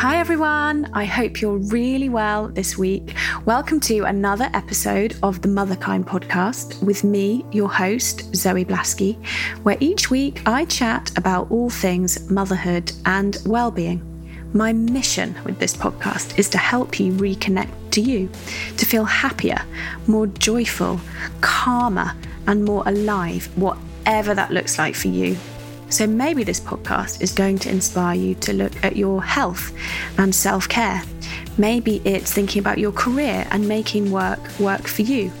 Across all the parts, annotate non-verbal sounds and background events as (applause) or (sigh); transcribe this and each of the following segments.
Hi, everyone. I hope you're really well this week. Welcome to another episode of the Motherkind podcast with me, your host, Zoe Blaskey, where each week I chat about all things motherhood and well-being. My mission with this podcast is to help you reconnect to you, to feel happier, more joyful, calmer, and more alive, whatever that looks like for you. So maybe this podcast is going to inspire you to look at your health and self care. Maybe it's thinking about your career and making work work for you.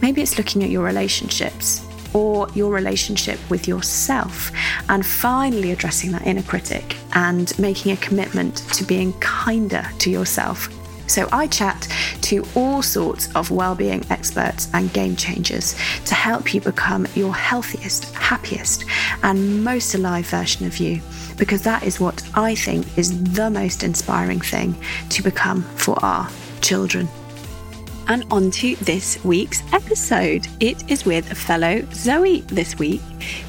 Maybe it's looking at your relationships or your relationship with yourself and finally addressing that inner critic and making a commitment to being kinder to yourself so I chat to all sorts of well-being experts and game changers to help you become your healthiest, happiest, and most alive version of you because that is what I think is the most inspiring thing to become for our children. And on to this week's episode. It is with a fellow Zoe this week,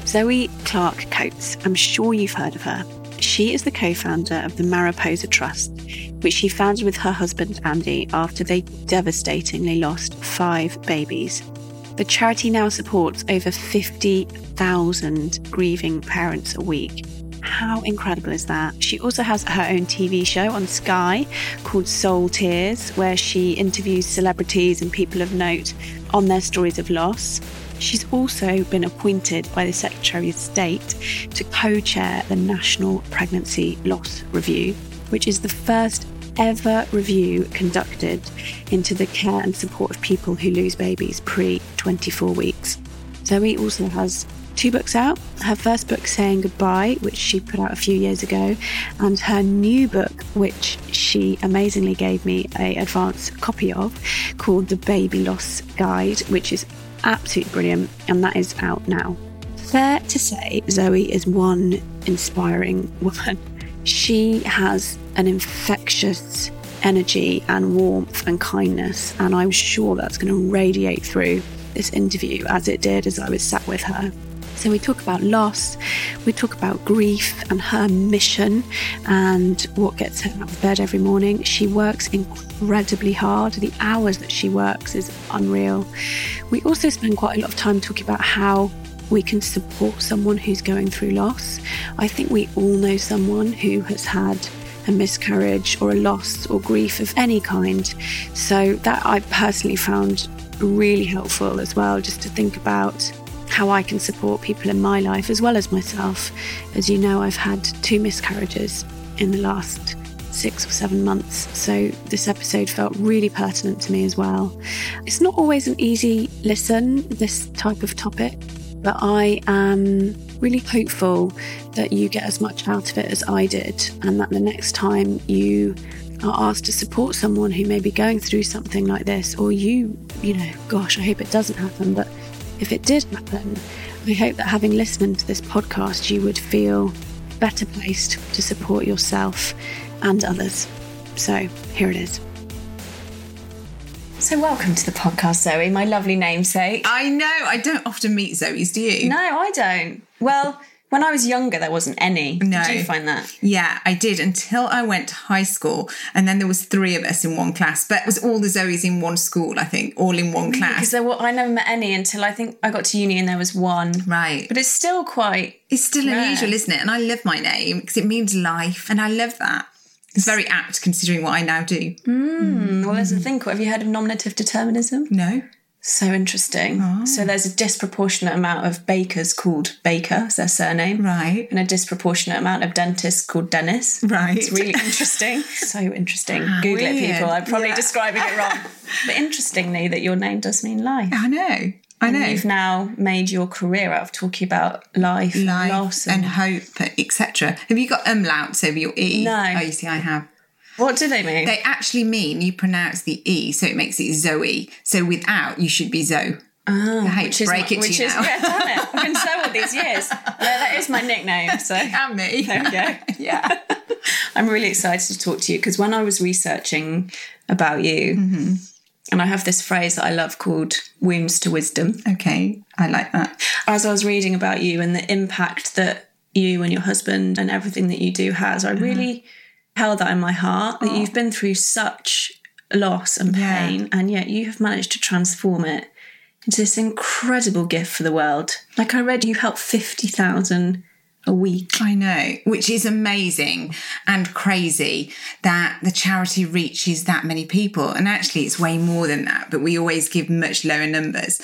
Zoe Clark Coates. I'm sure you've heard of her. She is the co founder of the Mariposa Trust, which she founded with her husband Andy after they devastatingly lost five babies. The charity now supports over 50,000 grieving parents a week. How incredible is that? She also has her own TV show on Sky called Soul Tears, where she interviews celebrities and people of note on their stories of loss. She's also been appointed by the Secretary of State to co chair the National Pregnancy Loss Review, which is the first ever review conducted into the care and support of people who lose babies pre 24 weeks. Zoe also has two books out. Her first book, Saying Goodbye, which she put out a few years ago, and her new book, which she amazingly gave me a advance copy of, called The Baby Loss Guide, which is absolutely brilliant, and that is out now. Fair to say, Zoe is one inspiring woman. (laughs) She has an infectious energy and warmth and kindness, and I'm sure that's going to radiate through this interview as it did as I was sat with her. So, we talk about loss, we talk about grief and her mission and what gets her out of bed every morning. She works incredibly hard. The hours that she works is unreal. We also spend quite a lot of time talking about how we can support someone who's going through loss. I think we all know someone who has had a miscarriage or a loss or grief of any kind. So, that I personally found really helpful as well, just to think about how I can support people in my life as well as myself. As you know, I've had two miscarriages in the last six or seven months, so this episode felt really pertinent to me as well. It's not always an easy listen, this type of topic, but I am really hopeful that you get as much out of it as I did, and that the next time you are asked to support someone who may be going through something like this, or you, you know, gosh, I hope it doesn't happen, but if it did happen, I hope that having listened to this podcast, you would feel better placed to support yourself and others. So here it is. So, welcome to the podcast, Zoe, my lovely namesake. I know. I don't often meet Zoe's, do you? No, I don't. Well, when I was younger, there wasn't any. No. Did you find that? Yeah, I did until I went to high school, and then there was three of us in one class. But it was all the Zoes in one school, I think, all in one class. Because there were, I never met any until I think I got to uni and there was one. Right. But it's still quite. It's still Rare. unusual, isn't it? And I love my name because it means life, and I love that. It's very apt considering what I now do. Mm, Well, there's a thing called. Have you heard of nominative determinism? No. So interesting. So ah. there's a disproportionate amount of bakers called Baker, is their surname. Right. And a disproportionate amount of dentists called Dennis. Right. It's really interesting. (laughs) so interesting. Ah, Google it, people. I'm probably Yeah. describing it wrong. (laughs) but interestingly, that your name does mean life. I know. I know. You've now made your career out of talking about life, and loss, and and, hope, etc. Have you got umlauts over your E? No. Oh, you see, I have. What do they mean? They actually mean you pronounce the E, so it makes it Zoe. So without, you should be Zoe. I hate which to is break my- it which to you is now. yeah, damn it. I've been so all these years. Yeah, that is my nickname. So (laughs) and me. there we go. (laughs) yeah. (laughs) I'm really excited to talk to you because when I was researching about you, Mm-hmm. and I have this phrase that I love called wounds to wisdom. Okay, I like that. As I was reading about you and the impact that you and your husband and everything that you do has, I Uh-huh. really held that in my heart that oh. you've been through such loss and Yeah. pain, and yet you have managed to transform it into this incredible gift for the world. Like I read, you helped 50,000 a week. I know, which is amazing and crazy that the charity reaches that many people. And actually, it's way more than that, but we always give much lower numbers.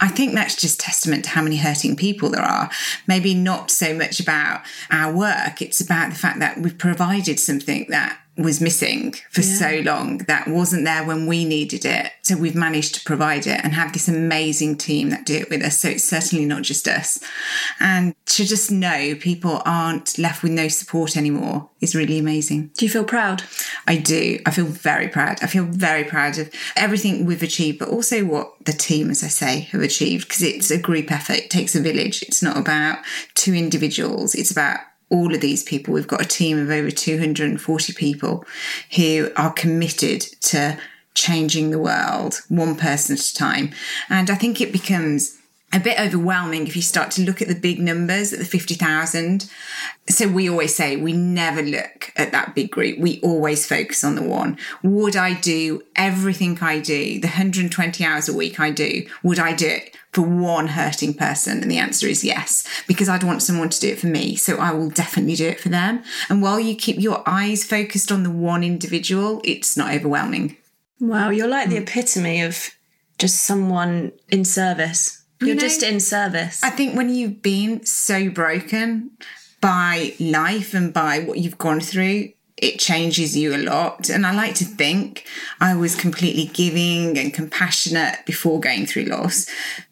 I think that's just testament to how many hurting people there are. Maybe not so much about our work, it's about the fact that we've provided something that was missing for so long that wasn't there when we needed it. So we've managed to provide it and have this amazing team that do it with us. So it's certainly not just us. And to just know people aren't left with no support anymore is really amazing. Do you feel proud? I do. I feel very proud. I feel very proud of everything we've achieved, but also what the team, as I say, have achieved because it's a group effort. It takes a village. It's not about two individuals. It's about all of these people. We've got a team of over 240 people who are committed to changing the world one person at a time. And I think it becomes a bit overwhelming if you start to look at the big numbers at the 50,000. So we always say we never look at that big group. We always focus on the one. Would I do everything I do, the 120 hours a week I do, would I do it for one hurting person? And the answer is yes, because I'd want someone to do it for me. So I will definitely do it for them. And while you keep your eyes focused on the one individual, it's not overwhelming. Wow, you're like the epitome of just someone in service. You're know- just in service. I think when you've been so broken by life and by what you've gone through, it changes you a lot. And I like to think I was completely giving and compassionate before going through loss.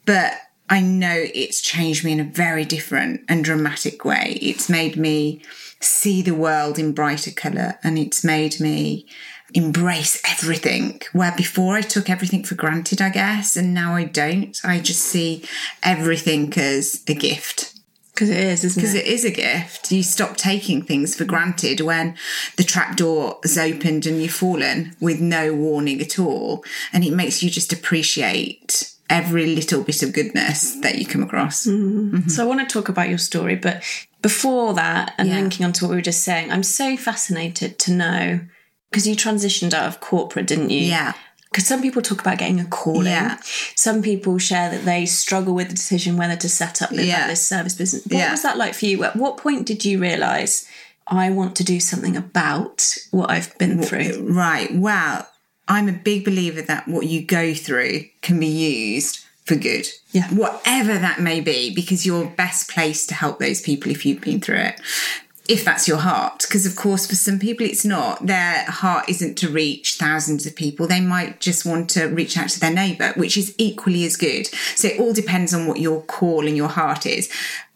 But I know it's changed me in a very different and dramatic way. It's made me see the world in brighter colour and it's made me embrace everything where before I took everything for granted, I guess, and now I don't. I just see everything as a gift Because it is, isn't because it? it is a gift. You stop taking things for granted when the trapdoor has opened and you've fallen with no warning at all. And it makes you just appreciate every little bit of goodness that you come across. Mm-hmm. Mm-hmm. So I want to talk about your story, but before that, and Yeah. linking onto what we were just saying, I'm so fascinated to know because you transitioned out of corporate, didn't you? Yeah. Because some people talk about getting a calling. Yeah. Some people share that they struggle with the decision whether to set up Yeah. this service business. What Yeah. was that like for you? At what point did you realise I want to do something about what I've been through? Right. Well, I'm a big believer that what you go through can be used for good. Yeah. Whatever that may be, because you're best placed to help those people if you've been through it. If that's your heart, because of course, for some people it's not. Their heart isn't to reach thousands of people. They might just want to reach out to their neighbour, which is equally as good. So it all depends on what your call and your heart is.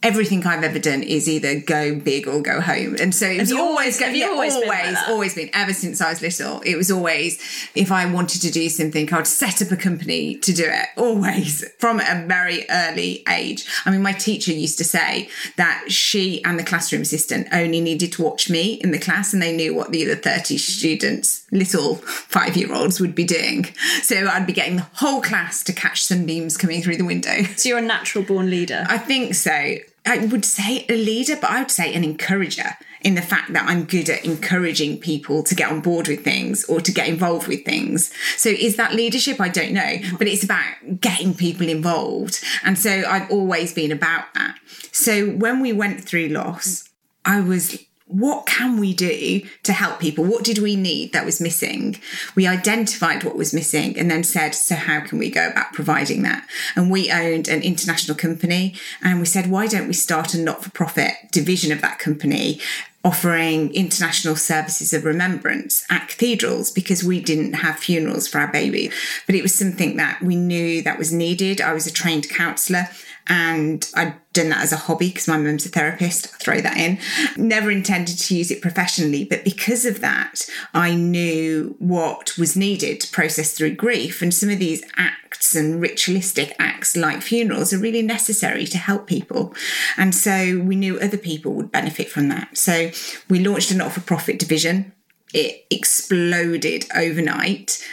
Everything I've ever done is either go big or go home. And so it's you always, always- you yeah, always been like always, always been ever since I was little. It was always if I wanted to do something, I would set up a company to do it. Always from a very early age. I mean, my teacher used to say that she and the classroom assistant only needed to watch me in the class, and they knew what the other thirty students, little five-year-olds, would be doing. So I'd be getting the whole class to catch sunbeams coming through the window. So you're a natural born leader. I think so. I would say a leader, but I would say an encourager in the fact that I'm good at encouraging people to get on board with things or to get involved with things. So is that leadership? I don't know, but it's about getting people involved. And so I've always been about that. So when we went through loss, I was what can we do to help people? What did we need that was missing? We identified what was missing and then said, so how can we go about providing that? And we owned an international company and we said, why don't we start a not for profit division of that company? Offering international services of remembrance at cathedrals because we didn't have funerals for our baby. But it was something that we knew that was needed. I was a trained counsellor and I'd done that as a hobby because my mum's a therapist. I'll throw that in. Never intended to use it professionally, but because of that, I knew what was needed to process through grief. And some of these acts and ritualistic acts like funerals are really necessary to help people. And so we knew other people would benefit from that. So we launched a not for profit division it exploded overnight.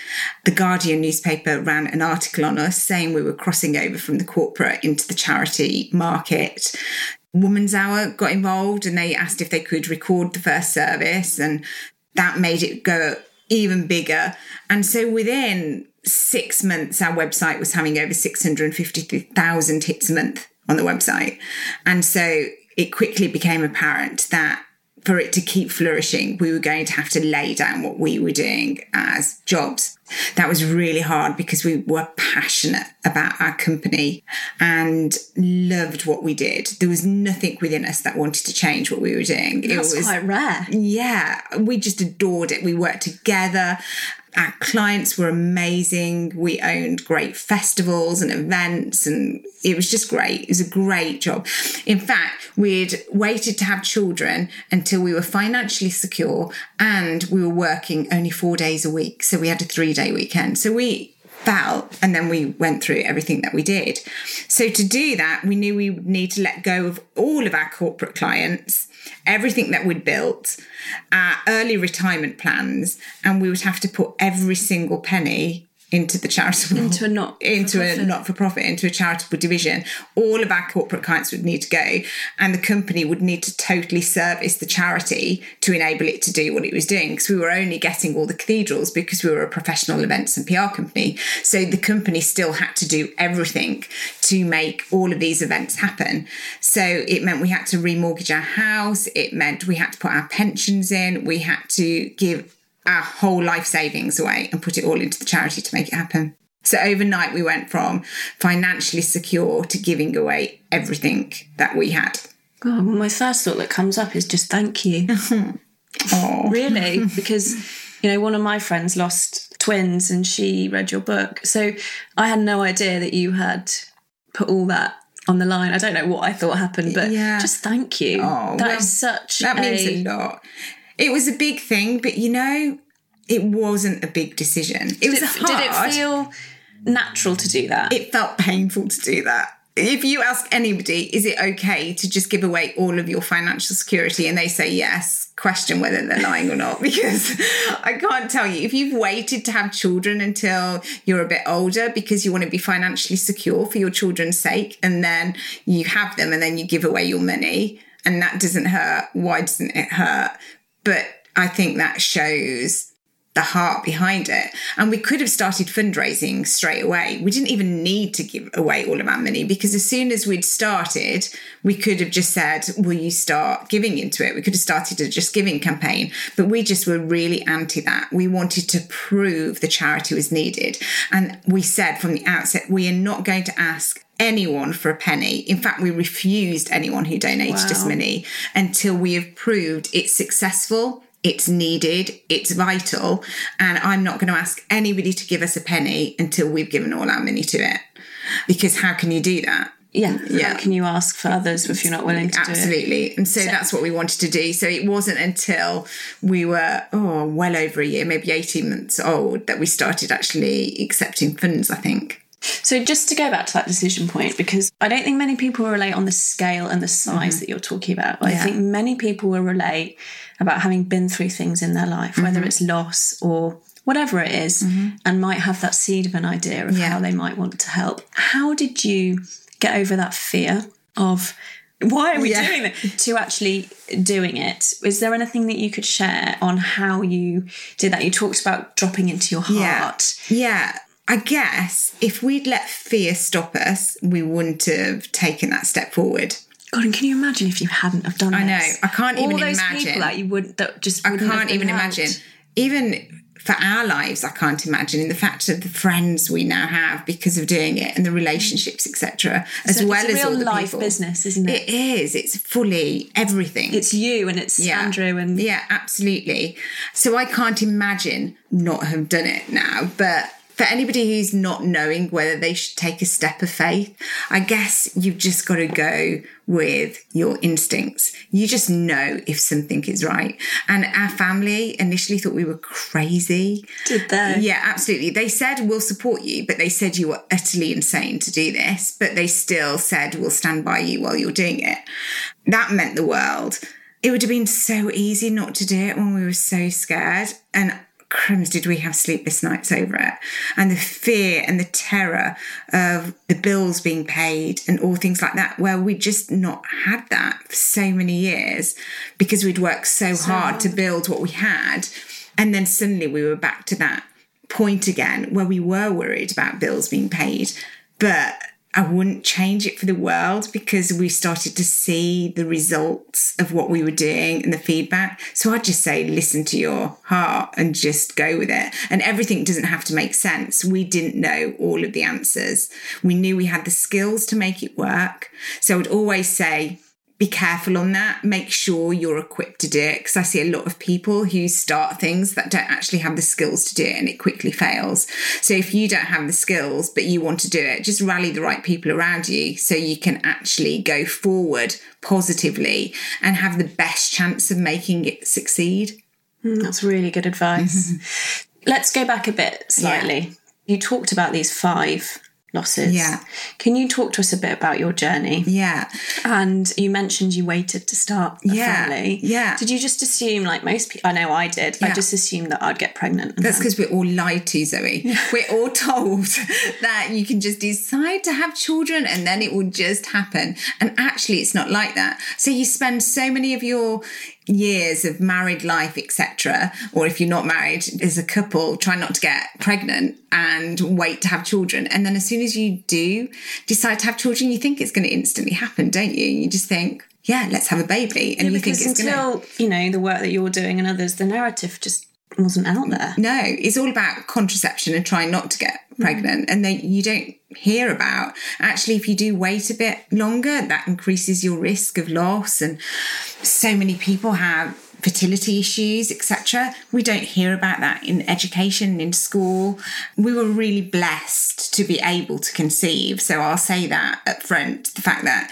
The Guardian newspaper ran an article on us saying we were crossing over from the corporate into the charity market. Woman's Hour got involved and they asked if they could record the first service and that made it go even bigger. And so within six months, our website was having over 650,000 hits a month on the website. And so it quickly became apparent that for it to keep flourishing, we were going to have to lay down what we were doing as jobs. That was really hard because we were passionate about our company and loved what we did. There was nothing within us that wanted to change what we were doing. That's it was quite rare. yeah, we just adored it. We worked together. Our clients were amazing. We owned great festivals and events, and it was just great. It was a great job. In fact, we'd waited to have children until we were financially secure and we were working only four days a week. So we had a three day weekend. So we felt and then we went through everything that we did. So to do that, we knew we would need to let go of all of our corporate clients, everything that we'd built, our early retirement plans, and we would have to put every single penny into the charitable Into a not into a profit. not for profit into a charitable division all of our corporate clients would need to go and the company would need to totally service the charity to enable it to do what it was doing because we were only getting all the cathedrals because we were a professional events and PR company so the company still had to do everything to make all of these events happen so it meant we had to remortgage our house it meant we had to put our pensions in we had to give our whole life savings away and put it all into the charity to make it happen. So overnight, we went from financially secure to giving away everything that we had. God, well, my first thought that comes up is just thank you. (laughs) (laughs) Oh, really (laughs) because you know one of my friends lost twins and she read your book so i had no idea that you had put all that on the line i don't know what i thought happened but Yeah. just thank you Oh, That well, is such that means a a lot. It was a big thing, but you know, it wasn't a big decision. It was did, hard. did it feel natural to do that it felt painful to do that. If you ask anybody, is it okay to just give away all of your financial security and they say yes, question whether they're lying or not? (laughs) Because I can't tell you. If you've waited to have children until you're a bit older because you want to be financially secure for your children's sake, and then you have them and then you give away your money and that doesn't hurt, why doesn't it hurt? But I think that shows the heart behind it. And we could have started fundraising straight away. We didn't even need to give away all of our money because as soon as we'd started, we could have just said, Will you start giving into it? We could have started a just giving campaign, but we just were really anti that. We wanted to prove the charity was needed. And we said from the outset, we are not going to ask anyone for a penny. In fact, we refused anyone who donated us Wow. money until we have proved it's successful, it's needed, it's vital, and I'm not going to ask anybody to give us a penny until we've given all our money to it. Because how can you do that? yeah Yeah. how can you ask for others if you're not willing to Absolutely. And so, that's what we wanted to do. So it wasn't until we were, oh, well over a year, maybe 18 months old, that we started actually accepting funds, I think. So just to go back to that decision point, because I don't think many people relate on the scale and the size that you're talking about. I Mm-hmm. Think many people will relate about having been through things in their life, Mm-hmm. whether it's loss or whatever it is, and might have that seed of an idea of Yeah. how they might want to help. How did you get over that fear of why are we Yeah. doing it to actually doing it? Is there anything that you could share on how you did that? You talked about dropping into your heart. Yeah. I guess if we'd let fear stop us, we wouldn't have taken that step forward. God, and can you imagine if you hadn't have done I know. this? I can't All even those imagine. people that you would that just I can't even helped. imagine. Even for our lives, I can't imagine in the fact of the friends we now have because of doing it and the relationships, etc. As So well it's a as real all the life people. business, isn't it? It is. It's fully everything. It's you and it's Yeah. Andrew and Yeah, absolutely. So I can't imagine not have done it now. But for anybody who's not knowing whether they should take a step of faith, I guess you've just got to go with your instincts. You just know if something is right. And our family initially thought we were crazy. did they? Yeah, absolutely. They said we'll support you, but they said you were utterly insane to do this. But they still said we'll stand by you while you're doing it. That meant the world. It would have been so easy not to do it when we were so scared. And crumbs did we have sleepless nights over it? And the fear and the terror of the bills being paid and all things like that where we just not had that for so many years because we'd worked so, so hard, hard. to build what we had. And then suddenly we were back to that point again where we were worried about bills being paid but I wouldn't change it for the world because we started to see the results of what we were doing and the feedback. So I'd just say, listen to your heart and just go with it. And everything doesn't have to make sense. We didn't know all of the answers. We knew we had the skills to make it work. So I'd always say, be careful on that. Make sure you're equipped to do it because I see a lot of people who start things that don't actually have the skills to do it and it quickly fails. So if you don't have the skills but you want to do it, just rally the right people around you so you can actually go forward positively and have the best chance of making it succeed. Mm, that's really good advice. (laughs) Let's go back a bit slightly. Yeah. You talked about these five losses. Yeah. Can you talk to us a bit about your journey? Yeah. And you mentioned you waited to start a yeah. family. Yeah. Did you just assume, like most people, I know I did, yeah. I just assumed that I'd get pregnant. That's because we're all lied to, Zoe. (laughs) we're all told (laughs) that you can just decide to have children and then it will just happen. And actually, it's not like that. So you spend so many of your years of married life, etc., or if you're not married as a couple, try not to get pregnant and wait to have children. And then as soon as you do decide to have children, you think it's going to instantly happen, don't you? You just think, yeah, let's have a baby, and yeah, you think it's until gonna... you know the work that you're doing and others, the narrative just wasn't out there. No, it's all about contraception and trying not to get pregnant. Mm. And then you don't hear about actually, if you do wait a bit longer, that increases your risk of loss. And so many people have fertility issues, etc. We don't hear about that in education, in school. We were really blessed to be able to conceive. So I'll say that up front the fact that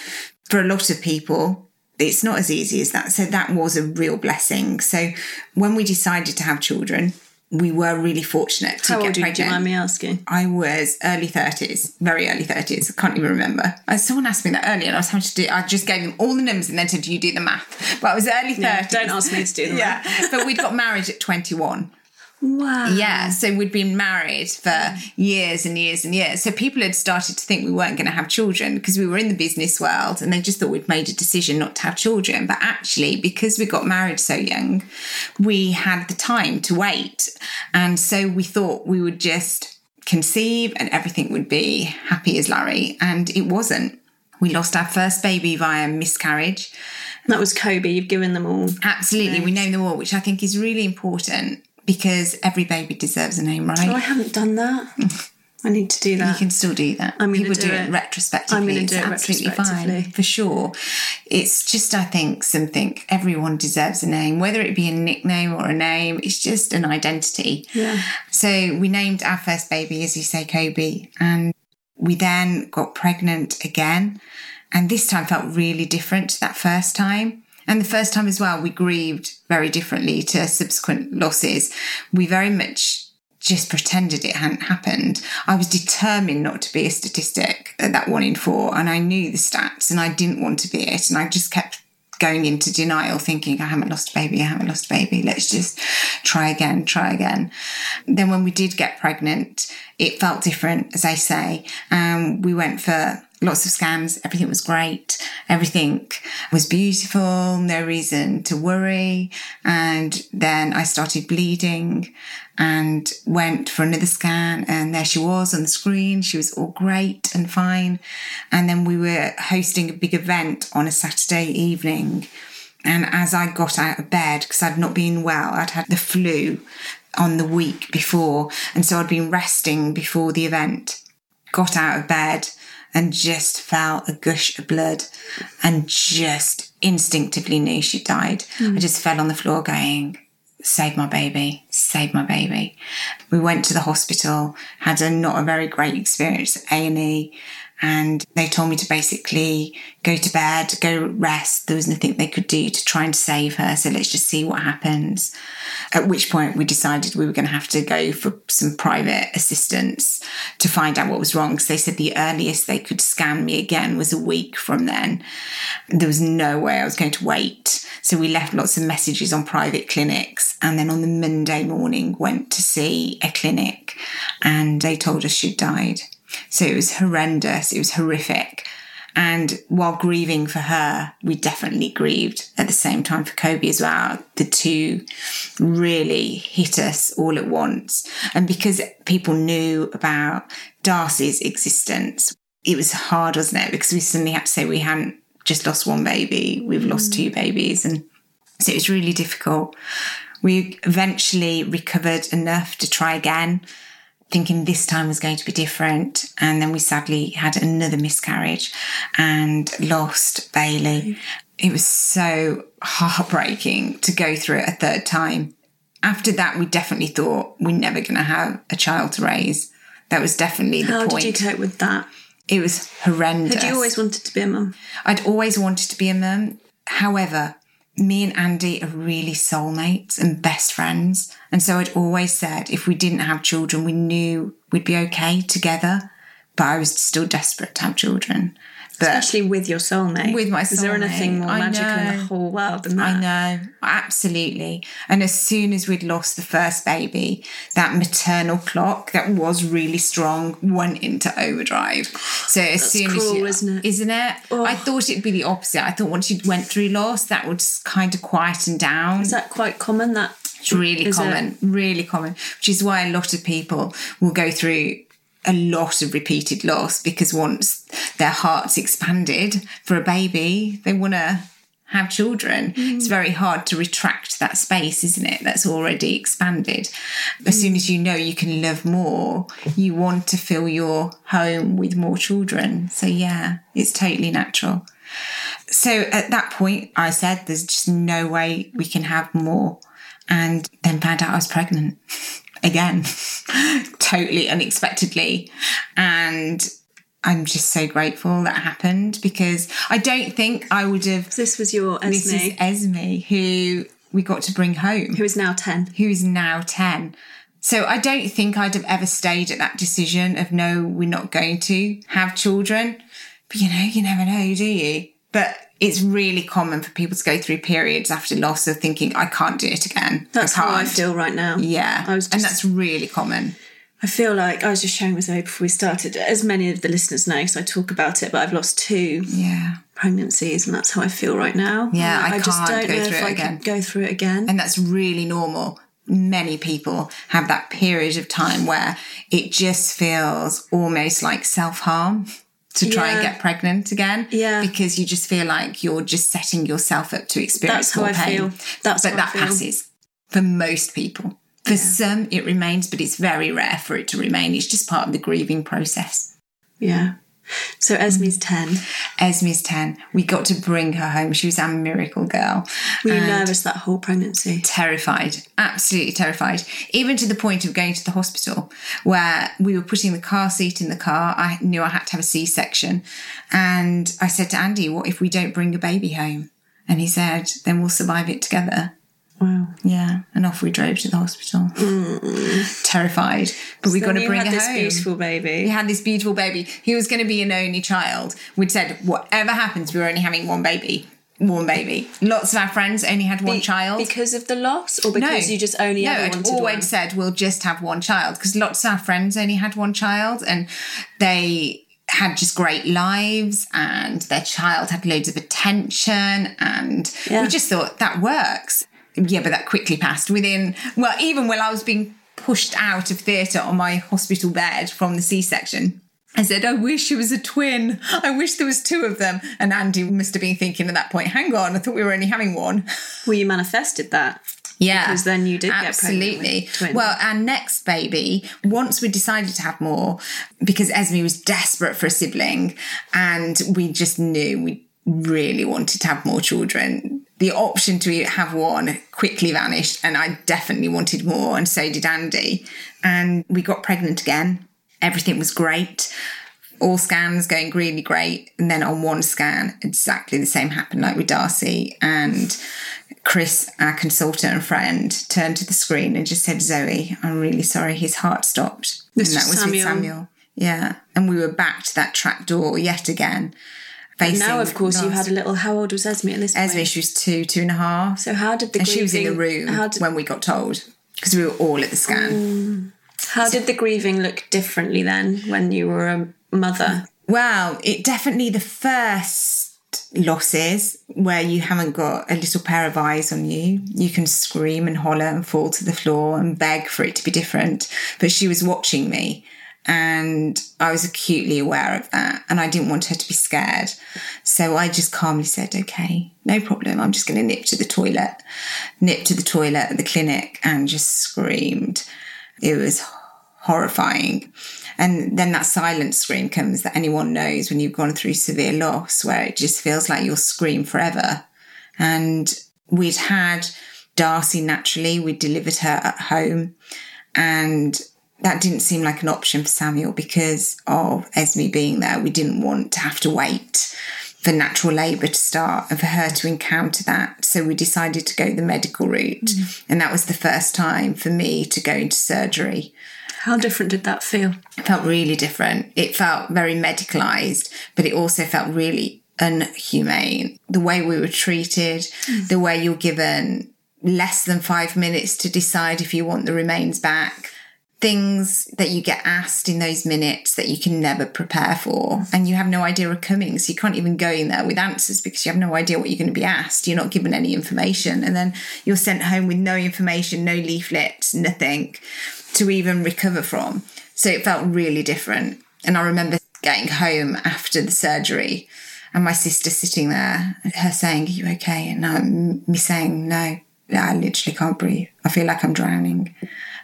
for a lot of people, it's not as easy as that. So that was a real blessing. So when we decided to have children, we were really fortunate to How get old pregnant. Do you mind me asking? I was early thirties, very early thirties. I can't even remember. Uh, someone asked me that earlier, and I was having to do. I just gave them all the numbers and then said, "Do you do the math?" But I was early thirties. Yeah, don't ask me to do the (laughs) yeah. math. but we'd got married at twenty one. Wow. Yeah. So we'd been married for years and years and years. So people had started to think we weren't going to have children because we were in the business world and they just thought we'd made a decision not to have children. But actually, because we got married so young, we had the time to wait. And so we thought we would just conceive and everything would be happy as Larry. And it wasn't. We lost our first baby via miscarriage. That was Kobe. You've given them all. Absolutely. We name them all, which I think is really important because every baby deserves a name, right? Oh, I haven't done that. (laughs) I need to do that. You can still do that. I'm People do, do it, retrospectively. I'm going to do it absolutely fine for sure. It's just, I think, something everyone deserves a name, whether it be a nickname or a name. It's just an identity. Yeah. So we named our first baby, as you say, Kobe, and we then got pregnant again, and this time felt really different to that first time. And the first time as well, we grieved very differently to subsequent losses. We very much just pretended it hadn't happened. I was determined not to be a statistic at that one in four, and I knew the stats and I didn't want to be it. And I just kept going into denial, thinking, I haven't lost a baby, I haven't lost a baby, let's just try again, try again. Then when we did get pregnant, it felt different, as I say. Um, we went for lots of scans. Everything was great. Everything was beautiful. No reason to worry. And then I started bleeding and went for another scan. And there she was on the screen. She was all great and fine. And then we were hosting a big event on a Saturday evening. And as I got out of bed, because I'd not been well, I'd had the flu on the week before. And so I'd been resting before the event, got out of bed and just felt a gush of blood and just instinctively knew she died. Mm. I just fell on the floor going, save my baby, save my baby. We went to the hospital, had a not a very great experience at A&E and they told me to basically go to bed, go rest. There was nothing they could do to try and save her. So let's just see what happens. At which point we decided we were going to have to go for some private assistance to find out what was wrong. Because they said the earliest they could scan me again was a week from then. There was no way I was going to wait. So we left lots of messages on private clinics. And then on the Monday morning, went to see a clinic and they told us she'd died. So it was horrendous. It was horrific. And while grieving for her, we definitely grieved at the same time for Kobe as well. The two really hit us all at once. And because people knew about Darcy's existence, it was hard, wasn't it? Because we suddenly had to say we hadn't just lost one baby, we've lost mm. two babies. And so it was really difficult. We eventually recovered enough to try again thinking this time was going to be different. And then we sadly had another miscarriage and lost Bailey. It was so heartbreaking to go through it a third time. After that, we definitely thought we're never going to have a child to raise. That was definitely the How point. did you cope with that? It was horrendous. Had you always wanted to be a mum? I'd always wanted to be a mum. However, me and Andy are really soulmates and best friends. And so I'd always said if we didn't have children, we knew we'd be okay together. But I was still desperate to have children. But Especially with your soulmate. With my soulmate. Is there anything more I magical in the whole world than that? I know, absolutely. And as soon as we'd lost the first baby, that maternal clock that was really strong went into overdrive. So as soon as you, isn't it? Isn't it? I oh. thought it'd be the opposite. I thought once you went through loss, that would kind of quieten down. Is that quite common? That It's really Is it? common, really common, which is why a lot of people will go through a lot of repeated loss because once their heart's expanded for a baby, they want to have children. It's mm. very hard to retract that space, isn't it? That's already expanded. As mm. soon as you know you can love more, you want to fill your home with more children. So, yeah, it's totally natural. So at that point, I said, there's just no way we can have more. And then found out I was pregnant (laughs) again, (laughs) totally unexpectedly. And I'm just so grateful that happened because I don't think I would have. this was your Esme, This is Esme, who we got to bring home, who is now ten. who is now 10. So I don't think I'd have ever stayed at that decision of no, we're not going to have children. But you know, you never know, do you? But it's really common for people to go through periods after loss of thinking, I can't do it again. That's how I feel right now. Yeah. I was and that's really common. I feel like I was just sharing with Zoe before we started. As many of the listeners know, because I talk about it, but I've lost two Yeah. pregnancies, and that's how I feel right now. Yeah, I just can't don't go know through if it I again. could go through it again. And that's really normal. Many people have that period of time where it just feels almost like self harm to try and get pregnant again. Yeah. Because you just feel like you're just setting yourself up to experience That's how more I pain. feel. That's but how I that passes for most people. For some, it remains, but it's very rare for it to remain. It's just part of the grieving process. yeah. So Esme's Mm. ten. Esme's 10. We got to bring her home. She was our miracle girl. Were you nervous that whole pregnancy? terrified, absolutely terrified, even to the point of going to the hospital where we were putting the car seat in the car. I knew I had to have a C section. And I said to Andy, What if we don't bring a baby home? And he said, Then we'll survive it together. Wow. Yeah. And off we drove to the hospital. Mm. Terrified. But we got to bring had this home. beautiful baby. We had this beautiful baby. He was going to be an only child. We'd said, whatever happens, we were only having one baby. One baby. Lots of our friends only had one Be- child. because of the loss, or because you just only no, ever I'd always one? said we'll just have one child because lots of our friends only had one child and they had just great lives and their child had loads of attention and Yeah. we just thought that works. Yeah, but that quickly passed within well, even when I was being pushed out of theatre on my hospital bed from the C-section. I said, I wish it was a twin. I wish there was two of them. And Andy must have been thinking at that point, hang on, I thought we were only having one. Well, you manifested that. Yeah. Because then you did get pregnant Absolutely. Well, our next baby, once we decided to have more, because Esme was desperate for a sibling and we just knew we really wanted to have more children. The option to have one quickly vanished and I definitely wanted more and so did Andy. And we got pregnant again. Everything was great. all scans going really great. And then on one scan, exactly the same happened like with Darcy. And Chris, our consultant and friend, turned to the screen and just said, Zoe, I'm really sorry, his heart stopped. This and that was was with Samuel. Samuel. Yeah. And we were back to that trap door yet again. Facing now, of course, you had a little. How old was Esme at this point? Esme, she was two, two and a half. So how did the and she was in the grieving- room did, when we got told because we were all at the scan. Oh. how did the grieving look differently then when you were a mother? Well, it definitely the first losses where you haven't got a little pair of eyes on you. You can scream and holler and fall to the floor and beg for it to be different. But she was watching me and I was acutely aware of that and I didn't want her to be scared. So I just calmly said, okay, no problem. I'm just going to nip to the toilet, nip to the toilet at the clinic and just screamed. It was horrifying. And then that silent scream comes that anyone knows when you've gone through severe loss, where it just feels like you'll scream forever. And we'd had Darcy naturally, we delivered her at home. And that didn't seem like an option for Samuel because of Esme being there. We didn't want to have to wait for natural labour to start and for her to encounter that. So we decided to go the medical route. Mm. And that was the first time for me to go into surgery. How different did that feel? It felt really different. It felt very medicalised, but it also felt really unhumane. The way we were treated, mm. the way you're given less than five minutes to decide if you want the remains back, things that you get asked in those minutes that you can never prepare for, and you have no idea are coming. So you can't even go in there with answers because you have no idea what you're going to be asked. You're not given any information, and then you're sent home with no information, no leaflets, nothing to even recover from. So it felt really different. And I remember getting home after the surgery and my sister sitting there, her saying, Are you okay? And um, me saying, No, I literally can't breathe. I feel like I'm drowning.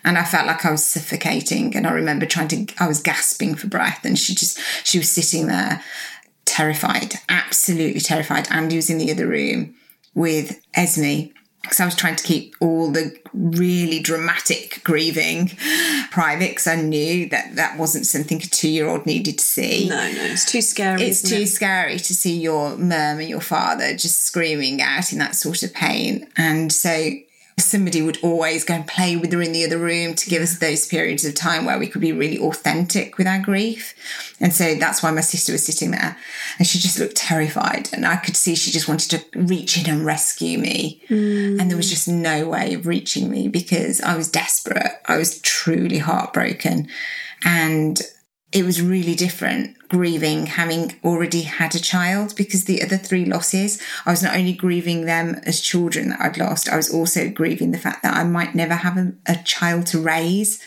And I felt like I was suffocating. And I remember trying to, I was gasping for breath. And she just, she was sitting there terrified, absolutely terrified. Andy was in the other room with Esme because I was trying to keep all the really dramatic grieving private because I knew that that wasn't something a two year old needed to see. No, no, it's too scary. It's too it? scary to see your mum and your father just screaming out in that sort of pain. And so somebody would always go and play with her in the other room to give us those periods of time where we could be really authentic with our grief. And so that's why my sister was sitting there and she just looked terrified. And I could see she just wanted to reach in and rescue me. Mm. And there was just no way of reaching me because I was desperate. I was truly heartbroken. And it was really different grieving having already had a child because the other three losses, I was not only grieving them as children that I'd lost, I was also grieving the fact that I might never have a, a child to raise.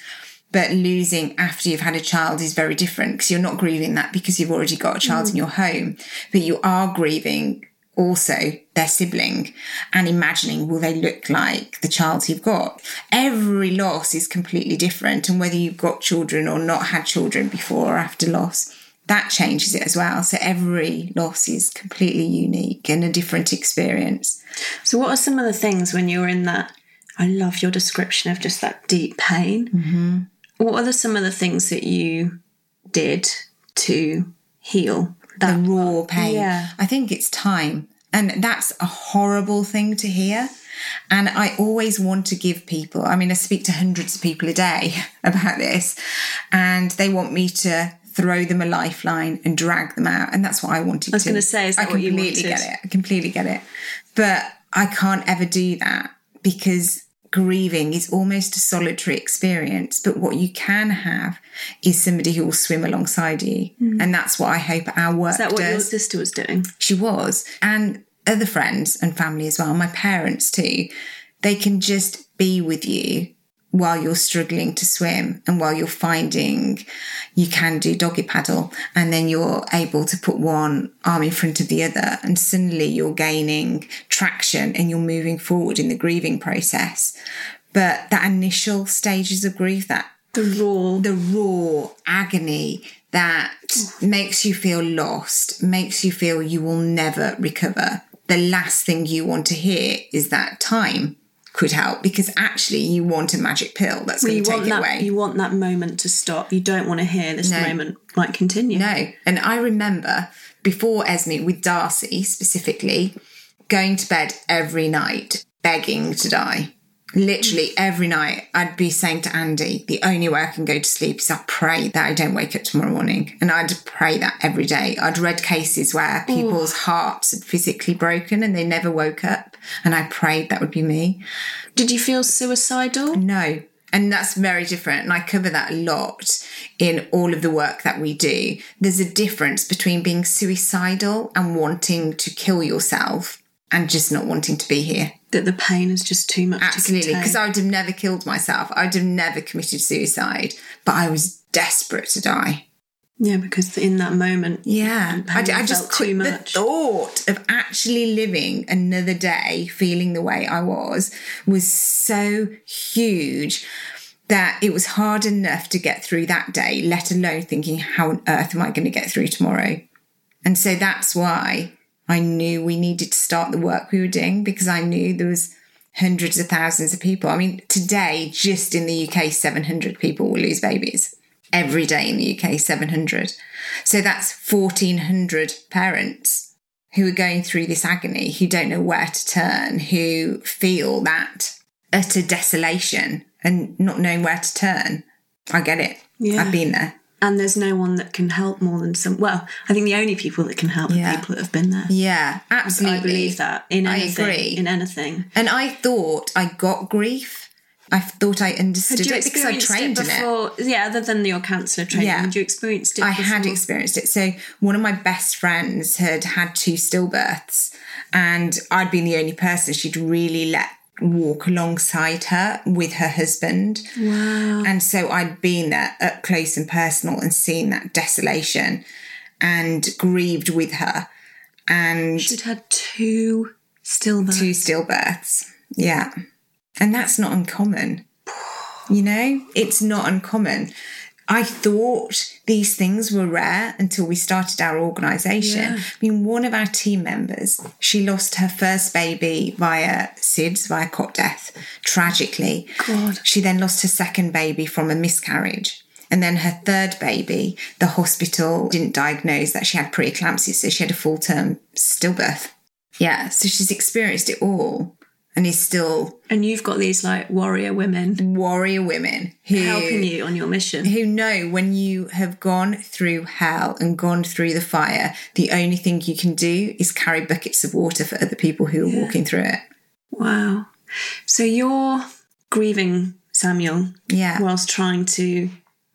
But losing after you've had a child is very different because you're not grieving that because you've already got a child in mm. your home, but you are grieving also their sibling and imagining will they look like the child you've got every loss is completely different and whether you've got children or not had children before or after loss that changes it as well so every loss is completely unique and a different experience So, what are some of the things when you're in that? I love your description of just that deep pain. Mm-hmm. What are the, some of the things that you did to heal that? the raw pain. Yeah. I think it's time. And that's a horrible thing to hear. And I always want to give people, I mean, I speak to hundreds of people a day (laughs) about this, and they want me to throw them a lifeline and drag them out. And that's what I wanted to. Do. I was gonna say, is that I what you completely get it. I completely get it. But I can't ever do that because grieving is almost a solitary experience. But what you can have is somebody who will swim alongside you. Mm. And that's what I hope our work. Is that what does. your sister was doing? She was. And other friends and family as well, my parents too. They can just be with you while you're struggling to swim and while you're finding you can do doggy paddle and then you're able to put one arm in front of the other and suddenly you're gaining traction and you're moving forward in the grieving process. But that initial stages of grief, that The raw. the raw agony that makes you feel lost, makes you feel you will never recover. The last thing you want to hear is that time. Could help because actually you want a magic pill that's Well, going to take it that. away. You want that moment to stop. You don't want to hear this No. moment might continue. No. And I remember before Esme with Darcy specifically going to bed every night begging to die. Literally every night, I'd be saying to Andy, the only way I can go to sleep is I pray that I don't wake up tomorrow morning. And I'd pray that every day. I'd read cases where people's hearts had physically broken and they never woke up. And I prayed that would be me. Did you feel suicidal? No. And that's very different. And I cover that a lot in all of the work that we do. There's a difference between being suicidal and wanting to kill yourself and just not wanting to be here. That the pain is just too much Absolutely. Because I would have never killed myself. I would have never committed suicide, but I was desperate to die. yeah, because in that moment, Yeah, I, I just too could, the thought of actually living another day feeling the way I was was so huge that it was hard enough to get through that day, let alone thinking, how on earth am I going to get through tomorrow? And so that's why I knew we needed to start the work we were doing because I knew there was hundreds of thousands of people. I mean, today, just in the UK, 700 people will lose babies. Every day in the UK, 700. So that's 1,400 parents who are going through this agony, who don't know where to turn, who feel that utter desolation and not knowing where to turn. I get it. Yeah. I've been there. And there's no one that can help more than some. Well, I think the only people that can help Yeah. are people that have been there. Yeah, absolutely. I believe that in I anything. agree. In anything. And I thought I got grief. I thought I understood it because I trained it in it. before? Yeah, other than your counsellor training, Yeah. had you experienced it? I before? had experienced it. So one of my best friends had had two stillbirths, and I'd been the only person she'd really let walk alongside her with her husband. Wow. And so I'd been there up close and personal and seen that desolation and grieved with her and She'd had two stillbirths. two stillbirths. Yeah. And that's not uncommon. You know, it's not uncommon. I thought these things were rare until we started our organisation. Yeah. I mean, one of our team members, she lost her first baby via SIDS, via cot death, tragically. God. She then lost her second baby from a miscarriage. And then her third baby, the hospital didn't diagnose that she had preeclampsia, so she had a full term stillbirth. Yeah, so she's experienced it all and he's still And you've got these like warrior women warrior women who helping you on your mission. who know when you have gone through hell and gone through the fire, the only thing you can do is carry buckets of water for other people who are walking through it. Wow. So you're grieving Samuel Yeah. whilst trying to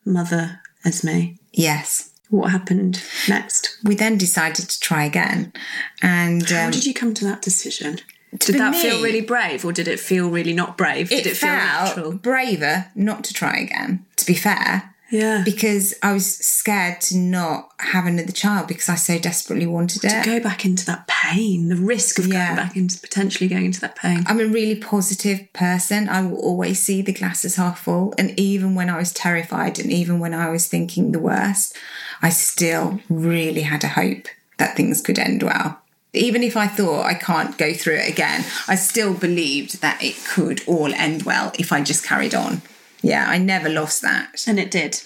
mother Esme. yes. What happened next? We then decided to try again. And How um, did you come to that decision? Did that me- feel really brave or did it feel really not brave? it, did it feel felt natural? braver not to try again, to be fair. Yeah. because I was scared to not have another child because I so desperately wanted it. To go back into that pain, the risk of Yeah. going back into potentially going into that pain. I'm a really positive person. I will always see the glass as half full. And even when I was terrified and even when I was thinking the worst, I still really had a hope that things could end well. Even if I thought I can't go through it again, I still believed that it could all end well if I just carried on. Yeah, I never lost that. And it did.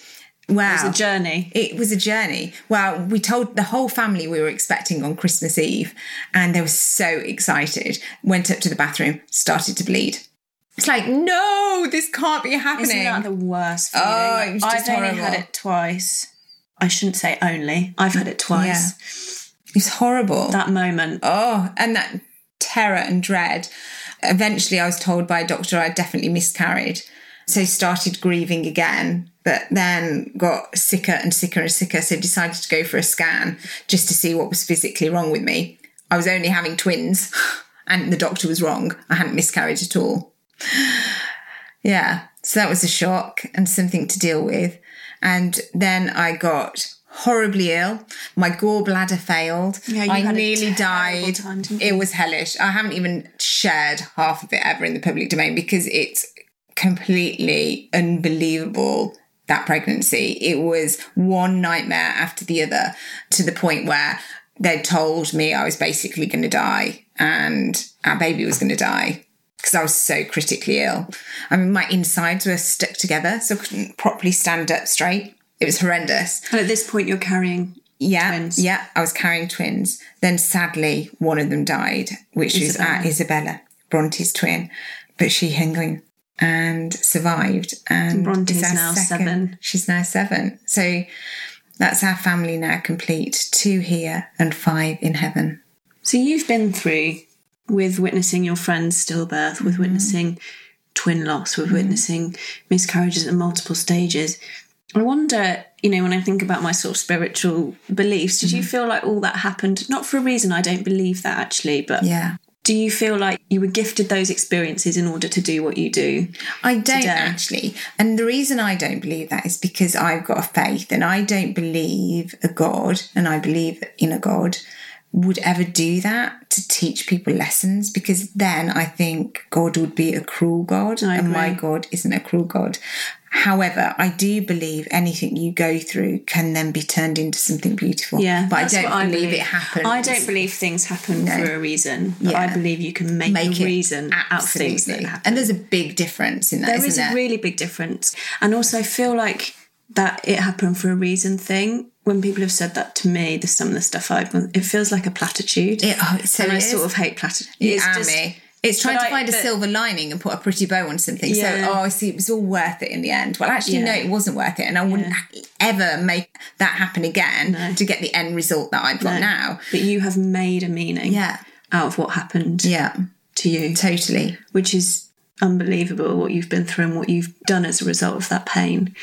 Wow. It was a journey. It was a journey. Well, we told the whole family we were expecting on Christmas Eve, and they were so excited. Went up to the bathroom, started to bleed. It's like, no, this can't be happening. Isn't that the worst oh, feeling? Oh, was just I've only had it twice. I shouldn't say only. I've had it twice. it was horrible. That moment. oh, and that terror and dread. Eventually, I was told by a doctor I definitely miscarried. So started grieving again, but then got sicker and sicker and sicker. So decided to go for a scan just to see what was physically wrong with me. I was only having twins, (laughs) and the doctor was wrong. I hadn't miscarried at all. Yeah, so that was a shock and something to deal with. And then I got horribly ill. My gallbladder failed. Yeah, I nearly died. time, it was hellish. I haven't even shared half of it ever in the public domain because it's completely unbelievable that pregnancy. It was one nightmare after the other to the point where they told me I was basically going to die and our baby was going to die. because I was so critically ill. I mean, my insides were stuck together, so I couldn't properly stand up straight. It was horrendous. And at this point, you're carrying Yeah, twins. yeah, I was carrying twins. Then sadly, one of them died, which was uh, Isabella, Bronte's twin, but she hung and survived. And Bronte's now seven. She's now seven. So that's our family now complete: two here and five in heaven. So you've been through with witnessing your friend's stillbirth, Mm-hmm. with witnessing twin loss, with witnessing miscarriages at multiple stages. I wonder, you know, when I think about my sort of spiritual beliefs, did you Mm-hmm. feel like all that happened? Not for a reason, I don't believe that actually, but Yeah. do you feel like you were gifted those experiences in order to do what you do? I don't today. actually. And the reason I don't believe that is because I've got a faith and I don't believe a God and I believe in a God would ever do that to teach people lessons because then I think God would be a cruel God and my. God isn't a cruel God. However, I do believe anything you go through can then be turned into something beautiful. Yeah, but I don't what believe, it happens. I don't believe things happen for a reason, but I believe you can make, make a reason out of things that happen. And there's a big difference in that, There is there? a really big difference. And also, I feel like that it happened for a reason thing. When people have said that to me, the some of the stuff I've it feels like a platitude. It- oh, so and I is. sort of hate platitudes. Yeah, It's just- me. It's trying to I- find a silver lining and put a pretty bow on something. Yeah. So, oh, I see, it was all worth it in the end. Well, actually, no, it wasn't worth it. And I wouldn't ever make that happen again No. to get the end result that I've got No. now. But you have made a meaning Yeah. out of what happened Yeah, to you, totally. which is unbelievable what you've been through and what you've done as a result of that pain.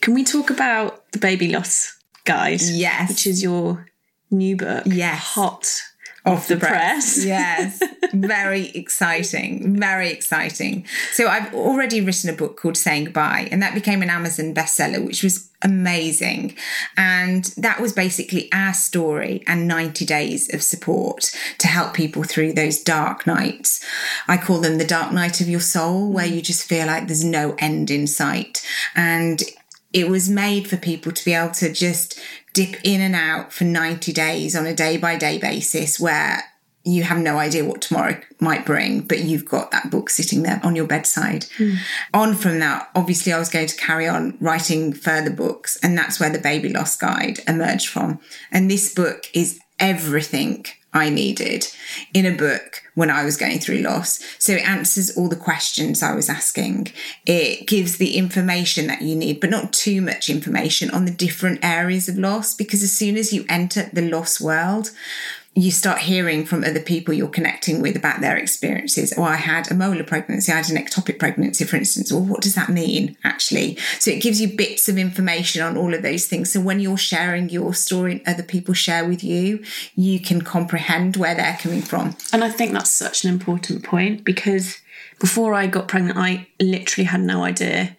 Can we talk about the baby loss guide? Yes. Which is your new book. Yes. Hot Off the press. yes. (laughs) Very exciting. Very exciting. So I've already written a book called Saying Goodbye, and that became an Amazon bestseller, which was amazing. And that was basically our story and 90 days of support to help people through those dark nights. I call them the dark night of your soul, where mm. you just feel like there's no end in sight. And it was made for people to be able to just dip in and out for 90 days on a day by day basis where you have no idea what tomorrow might bring, but you've got that book sitting there on your bedside. Hmm. On from that, obviously, I was going to carry on writing further books, and that's where the Baby Loss Guide emerged from. And this book is everything I needed in a book when I was going through loss. So it answers all the questions I was asking. It gives the information that you need, but not too much information on the different areas of loss, because as soon as you enter the loss world, you start hearing from other people you're connecting with about their experiences. Oh, I had a molar pregnancy, I had an ectopic pregnancy, for instance. Well, what does that mean, actually? So it gives you bits of information on all of those things. So when you're sharing your story and other people share with you, you can comprehend where they're coming from. And I think that's such an important point because before I got pregnant, I literally had no idea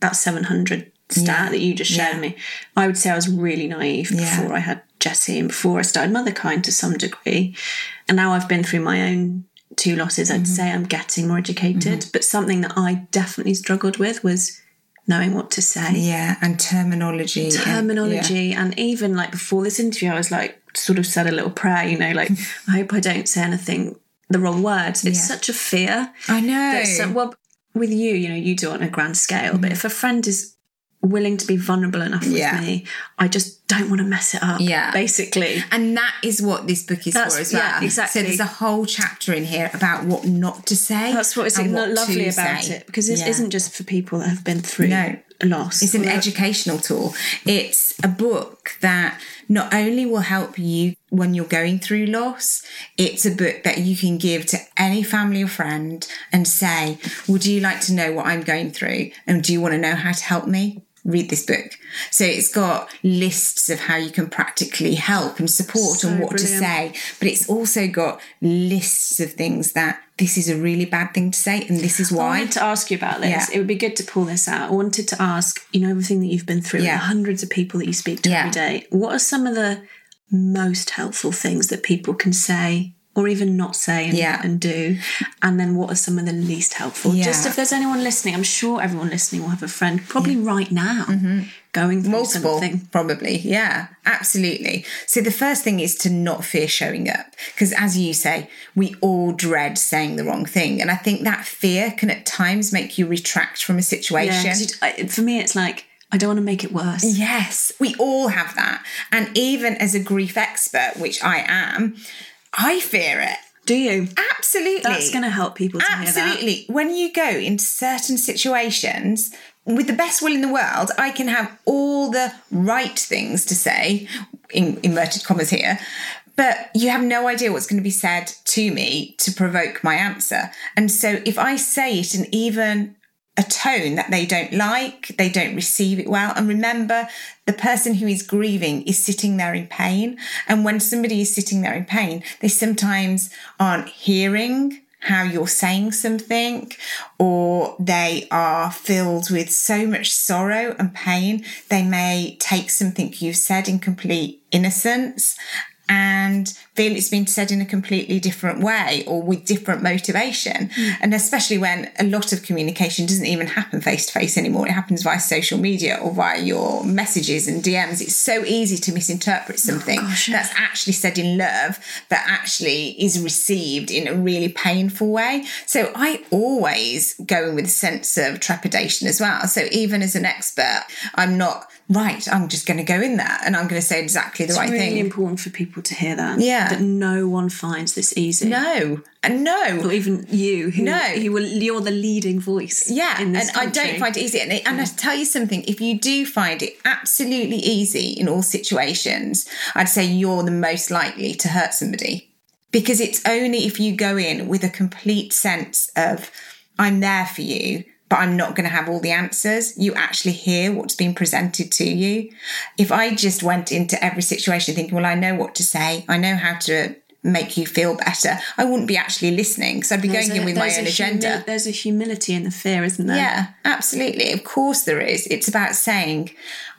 that 700 stat Yeah. that you just shared Yeah. me. I would say I was really naive Yeah. before I had Jessie and before I started Motherkind to some degree. And now I've been through my own two losses. I'd Mm-hmm. say I'm getting more educated. But something that I definitely struggled with was knowing what to say. Yeah, and terminology. and- yeah. terminology and even like before this interview i was like sort of said a little prayer you know like (laughs) i hope i don't say anything the wrong words it's Yeah. such a fear I know. that well with you you know you do it on a grand scale but if a friend is willing to be vulnerable enough with. Yeah. me i just don't want to mess it up Yeah. basically And that is what this book is That's- for as well. yeah, exactly. So there's a whole chapter in here about what not to say. that's what is what lovely about say. it because it Yeah. not just for people that have been through No. loss It's an educational tool. It's a book that not only will help you when you're going through loss, it's a book that you can give to any family or friend and say, Would you like to know what I'm going through? And do you want to know how to help me? Read this book. So it's got lists of how you can practically help and support So and what brilliant. to say. But it's also got lists of things that this is a really bad thing to say and this is why. I wanted to ask you about this. Yeah. It would be good to pull this out. I wanted to ask, you know, everything that you've been through, Yeah. the hundreds of people that you speak to Yeah. every day. What are some of the most helpful things that people can say or even not say and, Yeah. and do? And then what are some of the least helpful? Just if there's anyone listening, I'm sure everyone listening will have a friend, probably right now, going through Mm-hmm. multiple something. probably yeah absolutely so the first thing is to not fear showing up because as you say we all dread saying the wrong thing and i think that fear can at times make you retract from a Yeah, situation for me, it's like, I don't want to make it worse. Yes, we all have that. And even as a grief expert, which I am, I fear it. Do you? Absolutely. That's going to help people to. Absolutely. When you go into certain situations, with the best will in the world, I can have all the right things to say, in inverted commas here, but you have no idea what's going to be said to me to provoke my answer. And so if I say it in even a tone that they don't like, they don't receive it well. And remember, the person who is grieving is sitting there in pain. And when somebody is sitting there in pain, they sometimes aren't hearing how you're saying something, or they are filled with so much sorrow and pain. They may take something you've said in complete innocence and feel it's been said in a completely different way or with different motivation. Hmm. And especially when a lot of communication doesn't even happen face to face anymore, it happens via social media or via your messages and DMs. It's so easy to misinterpret oh, something that's actually said in love, but actually is received in a really painful way. So I always go in with a sense of trepidation as well. So even as an expert, I'm not right, I'm just going to go in there and I'm going to say exactly the It's right really thing. important for people to hear that. Yeah. That no one finds this easy. No, and no. Or even you, who, No. who will, you're the leading voice. Yeah, in this and I don't find it easy. And, and I tell you something, if you do find it absolutely easy in all situations, I'd say you're the most likely to hurt somebody. Because it's only if you go in with a complete sense of, I'm there for you, but I'm not going to have all the answers, you actually hear what's being presented to you. If I just went into every situation thinking, well, I know what to say, I know how to make you feel better, I wouldn't be actually listening because I'd be There's going a- in with my own a agenda. there's a humility in the fear, isn't there? Yeah, absolutely. Of course there is. It's about saying,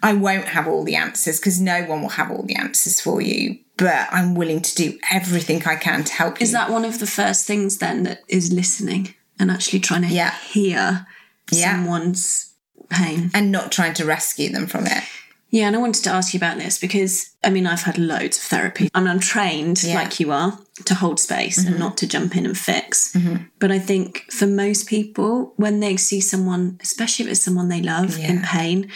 I won't have all the answers because no one will have all the answers for you, but I'm willing to do everything I can to help you. Is that one of the first things then that is listening and actually trying to Yeah. hear Yeah. someone's pain? and not trying to rescue them from it. Yeah, and I wanted to ask you about this because I mean, I've had loads of therapy. I mean, I'm trained, Yeah. like you are, to hold space and mm-hmm. not to jump in and fix. Mm-hmm. But I think for most people, when they see someone, especially if it's someone they love in pain,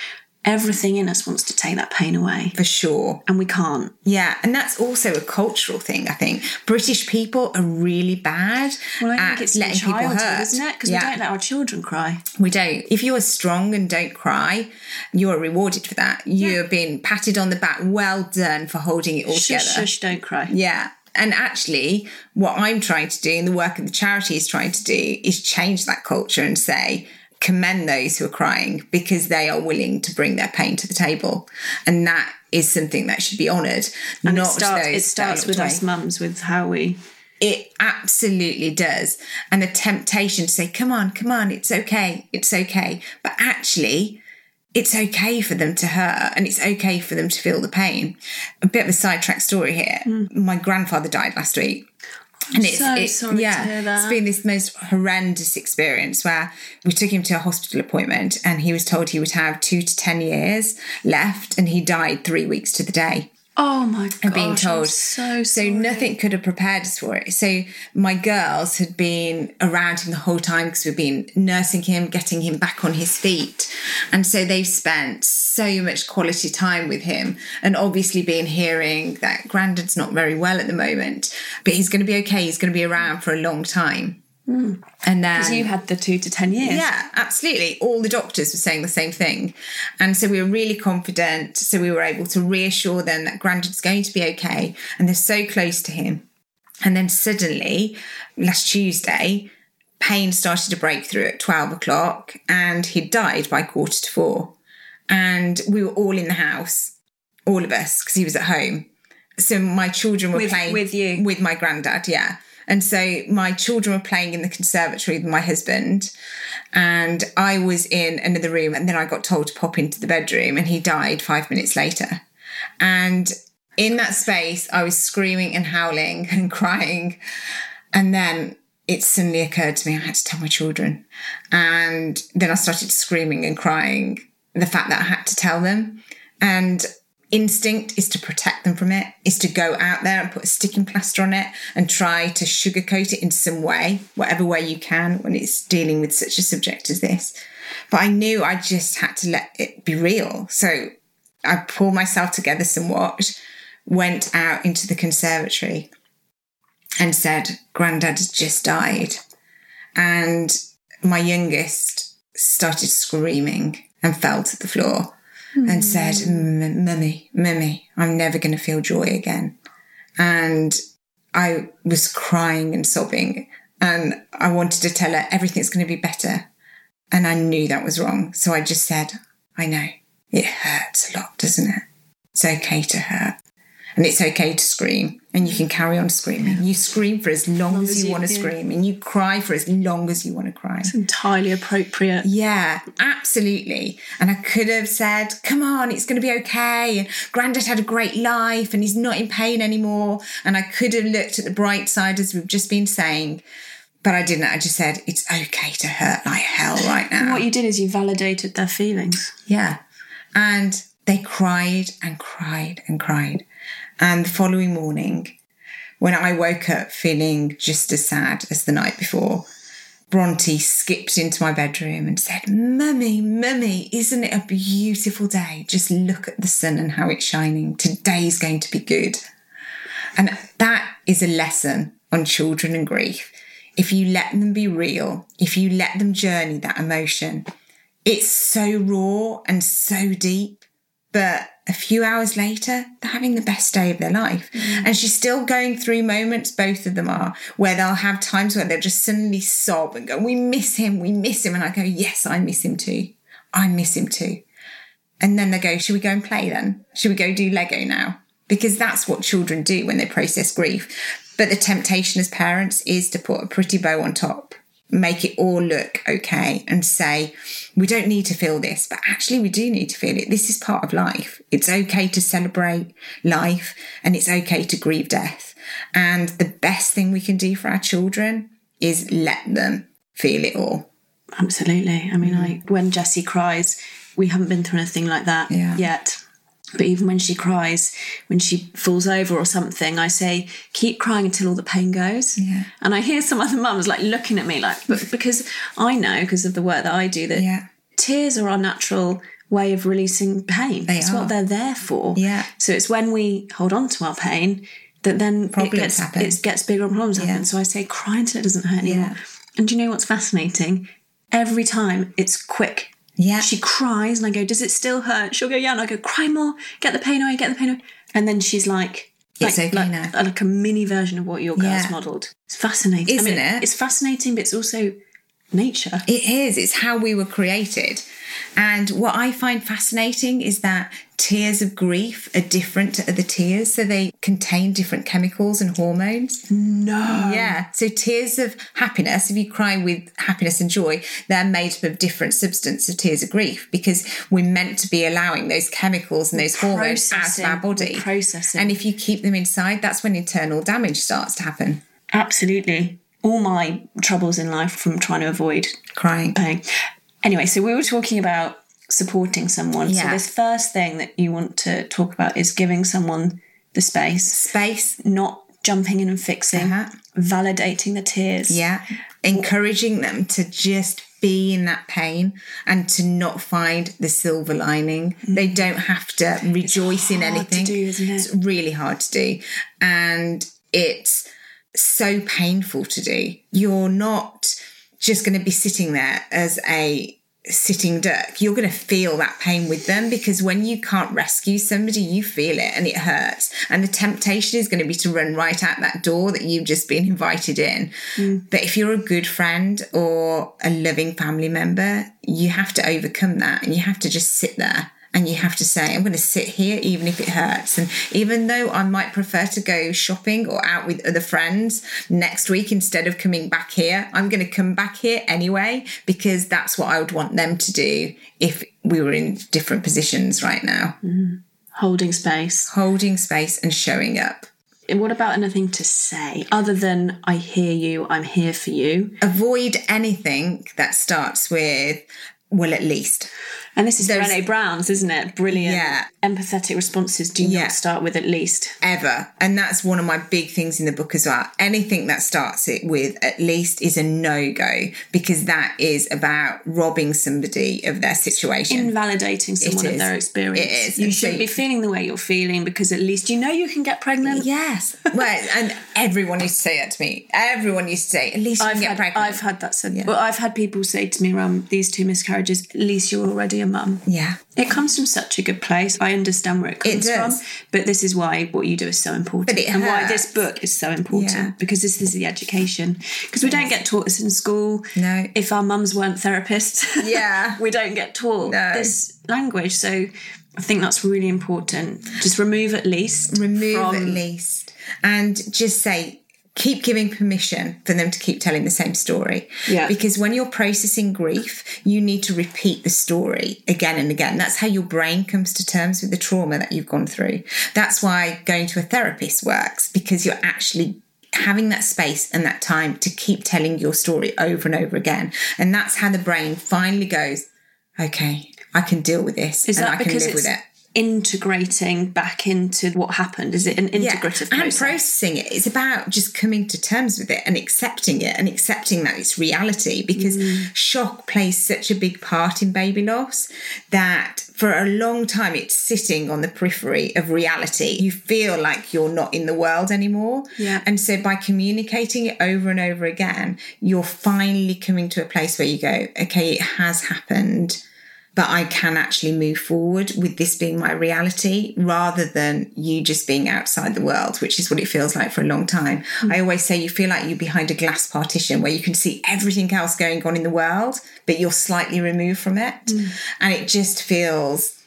everything in us wants to take that pain away. For sure. And we can't. Yeah, and that's also a cultural thing, I think. British people are really bad Well, I at think it's in letting people hurt. isn't it? Because yeah. we don't let our children cry. We don't. If you are strong and don't cry, you are rewarded for that. You're being patted on the back. Well done for holding it all Shush, together. shush, don't cry. Yeah. And actually, what I'm trying to do and the work of the charity is trying to do is change that culture and say, commend those who are crying because they are willing to bring their pain to the table. And that is something that should be honoured. And not it starts, it starts with us mums, with how we. It absolutely does. And the temptation to say, come on, come on, it's okay, it's okay. But actually, it's okay for them to hurt and it's okay for them to feel the pain. A bit of a sidetrack story here. Hmm. My grandfather died last week. And it's, so it's sorry to yeah, hear that. it's been this most horrendous experience where we took him to a hospital appointment and he was told he would have two to ten years left, and he died three weeks to the day Oh my god! being told. so so nothing could have prepared us for it. So my girls had been around him the whole time because we've been nursing him, getting him back on his feet, and so they've spent so much quality time with him. And obviously, been hearing that Grandad's not very well at the moment, but he's going to be okay. He's going to be around for a long time. Mm. And then you had the two to ten years. yeah, absolutely. All the doctors were saying the same thing. And so we were really confident. So we were able to reassure them that Grandad's going to be okay. And they're so close to him. And then suddenly, last Tuesday, pain started to break through at 12 o'clock and he died by quarter to four. And we were all in the house, all of us, because he was at home. So my children were With- playing with you? with my granddad, yeah. And so my children were playing in the conservatory with my husband, and I was in another room. And then I got told to pop into the bedroom, and he died five minutes later. And in that space, I was screaming and howling (laughs) and crying. And then it suddenly occurred to me I had to tell my children. And then I started screaming and crying the fact that I had to tell them. And instinct is to protect them from it, is to go out there and put a sticking plaster on it and try to sugarcoat it in some way, whatever way you can when it's dealing with such a subject as this. But I knew I just had to let it be real. So I pulled myself together somewhat, went out into the conservatory and said, Grandad has just died. And my youngest started screaming and fell to the floor mm. and said, Mummy, Mummy, I'm never going to feel joy again. And I was crying and sobbing and I wanted to tell her everything's going to be better. And I knew that was wrong. So I just said, I know it hurts a lot, doesn't it? It's okay to hurt and it's okay to scream and you can carry on screaming. You scream for as long, as, long as, you, you want to scream and you cry for as long as you want to cry. It's entirely appropriate. Yeah, absolutely. And I could have said, come on, it's going to be okay. And Grandad had a great life and he's not in pain anymore. And I could have looked at the bright side as we've just been saying. But I didn't. I just said, it's okay to hurt like hell right now. And what you did is you validated their feelings. Yeah. And they cried and cried and cried. And the following morning, when I woke up feeling just as sad as the night before, Bronte skipped into my bedroom and said, Mummy, Mummy, isn't it a beautiful day? Just look at the sun and how it's shining. Today's going to be good. And that is a lesson on children and grief. If you let them be real, if you let them journey that emotion, it's so raw and so deep. But a few hours later, they're having the best day of their life. Mm. And she's still going through moments, both of them are, where they'll have times where they'll just suddenly sob and go, We miss him, we miss him. And I go, Yes, I miss him too. I miss him too. And then they go, Should we go and play then? Should we go do Lego now? Because that's what children do when they process grief. But the temptation as parents is to put a pretty bow on top make it all look okay and say, we don't need to feel this, but actually we do need to feel it. This is part of life. It's okay to celebrate life and it's okay to grieve death. And the best thing we can do for our children is let them feel it all. Absolutely. I mean, mm. like when Jessie cries, we haven't been through anything like that yeah. yet. But even when she cries, when she falls over or something, I say, keep crying until all the pain goes. Yeah. And I hear some (laughs) other mums like looking at me like, but because I know, because of the work that I do, that yeah. tears are our natural way of releasing pain. They it's are. what they're there for. Yeah. So it's when we hold on to our pain that then problems it gets, happen. It gets bigger and problems yeah. happen. So I say, cry until it doesn't hurt anymore. Yeah. And do you know what's fascinating? Every time it's quick yeah. She cries and I go, Does it still hurt? She'll go, Yeah. And I go, Cry more, get the pain away, get the pain away. And then she's like, it's like, okay like, now. Like a mini version of what your girl's yeah. modelled. It's fascinating. Isn't I mean, it? It's fascinating, but it's also nature. It is. It's how we were created. And what I find fascinating is that tears of grief are different to other tears. So they contain different chemicals and hormones. No. Yeah. So tears of happiness, if you cry with happiness and joy, they're made up of different substance of tears of grief because we're meant to be allowing those chemicals and those hormones out of our body. Processing. And if you keep them inside, that's when internal damage starts to happen. Absolutely. All my troubles in life from trying to avoid crying. Pain. Anyway, so we were talking about supporting someone. Yeah. So this first thing that you want to talk about is giving someone the space. Space. Not jumping in and fixing. Uh-huh. Validating the tears. Yeah. Encouraging them to just be in that pain and to not find the silver lining. Mm-hmm. They don't have to rejoice in anything. Do, isn't it? It's really hard to do. And it's so painful to do. You're not just going to be sitting there as a sitting duck, you're going to feel that pain with them because when you can't rescue somebody, you feel it and it hurts. And the temptation is going to be to run right out that door that you've just been (laughs) invited in. Mm. But if you're a good friend or a loving family member, you have to overcome that and you have to just sit there and you have to say, I'm going to sit here even if it hurts. And even though I might prefer to go shopping or out with other friends next week instead of coming back here, I'm going to come back here anyway because that's what I would want them to do if we were in different positions right now. Mm. Holding space. holding space and showing up. And what about anything to say other than I hear you, I'm here for you? Avoid anything that starts with, well, at least. And this is There's- Brené Brown's, isn't it? Brilliant. Yeah. Empathetic responses do Yeah. not start with at least. ever. And that's one of my big things in the book as well. Anything that starts it with at least is a no go because that is about robbing somebody of their situation. Invalidating someone of their experience. It is. You shouldn't so- be feeling the way you're feeling because at least you know you can get pregnant. yes. (laughs) well, and everyone used to say that to me. Everyone used to say, at least you I've can get had, pregnant. I've had that said. Well, I've had people say to me around these two miscarriages, at least you're already a mum. yeah. It comes from such a good place. I understand where it comes does. from, but this is why what you do is so important, But it and why this book is so important Yeah. because this is the education. Because we don't get taught this in school. No. if our mums weren't therapists, (laughs) Yeah. we don't get taught No. this language. So I think that's really important. Just remove at least. remove from, at least and just say keep giving permission for them to keep telling the same story. Yeah. because when you're processing grief you need to repeat the story again and again. That's how your brain comes to terms with the trauma that you've gone through. That's why going to a therapist works because you're actually having that space and that time to keep telling your story over and over again. And that's how the brain finally goes okay i can deal with this Is and that i can because it's with it integrating back into what happened? Is it an integrative and process? processing it. It's about just coming to terms with it and accepting it and accepting that it's reality because Mm. shock plays such a big part in baby loss that for a long time it's sitting on the periphery of reality. You feel like you're not in the world anymore. Yeah. And so by communicating it over and over again, you're finally coming to a place where you go, okay, it has happened but I can actually move forward with this being my reality rather than you just being outside the world, which is what it feels like for a long time. Hmm. I always say you feel like you're behind a glass partition where you can see everything else going on in the world, but you're slightly removed from it. Hmm. And it just feels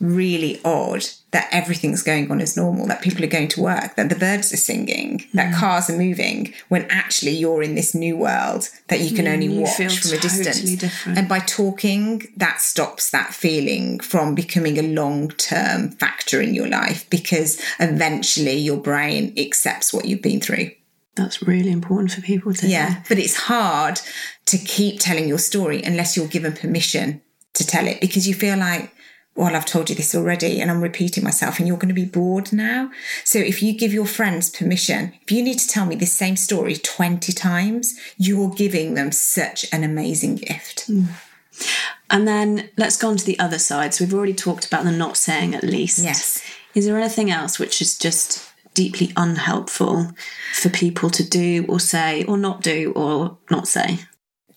really odd that everything's going on as normal, that people are going to work, that the birds are singing, that mm. cars are moving, when actually you're in this new world that you can mm, only you watch from a distance. different. And by talking, that stops that feeling from becoming a long term factor in your life because eventually your brain accepts what you've been through. That's really important for people to hear. Yeah. But it's hard to keep telling your story unless you're given permission to tell it because you feel like, well, I've told you this already and I'm repeating myself and you're going to be bored now. So if you give your friends permission, if you need to tell me this same story 20 times, you're giving them such an amazing gift. Hmm. And then let's go on to the other side. So we've already talked about the not saying at least. Yes. Is there anything else which is just deeply unhelpful for people to do or say or not do or not say?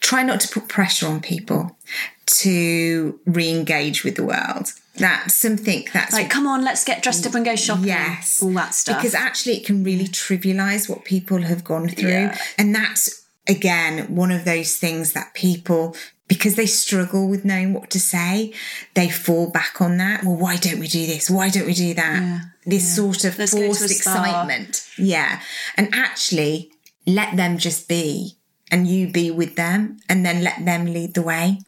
Try not to put pressure on people to re-engage with the world. That's something that's Like, come on, let's get dressed up and go shopping. Yes. All that stuff. Because actually, it can really trivialize what people have gone through. Yeah. And that's, again, one of those things that people, because they struggle with knowing what to say, they fall back on that. Well, why don't we do this? Why don't we do that? Yeah. This sort of Let's go to a forced excitement. Yeah. And actually, let them just be and you be with them and then let them lead the way.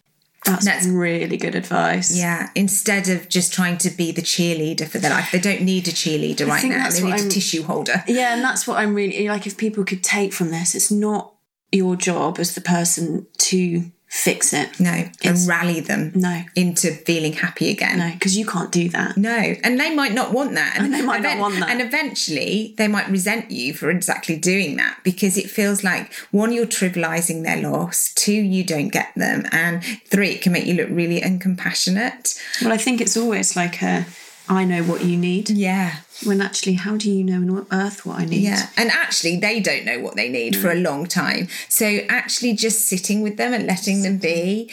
that's, that's- really good advice. Yeah, instead of just trying to be the cheerleader for their life. They don't need a cheerleader right now. They need a I'm- tissue holder. Yeah, and that's what I'm really like. If people could take from this, it's not your job as the person to fix it. No, It's- and rally them No. into feeling happy again. No, because you can't do that. No, and they might not want that. And they might not want that. And eventually they might resent you for exactly doing that because it feels like one, you're trivializing their loss, two, you don't get them, and three, it can make you look really uncompassionate. Well, I think it's always like a, I know what you need. Yeah. When actually, how do you know on earth what I need? Yeah. And actually, they don't know what they need for a mm. long time. So, actually, just sitting with them and letting them be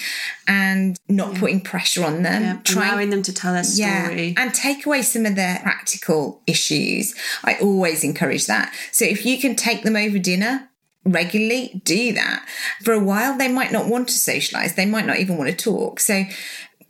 and not putting pressure on them. Yeah, allowing them to tell their story. And take away some of the practical issues. I always encourage that. So, if you can take them over dinner, regularly do that for a while they might not want to socialize they might not even want to talk so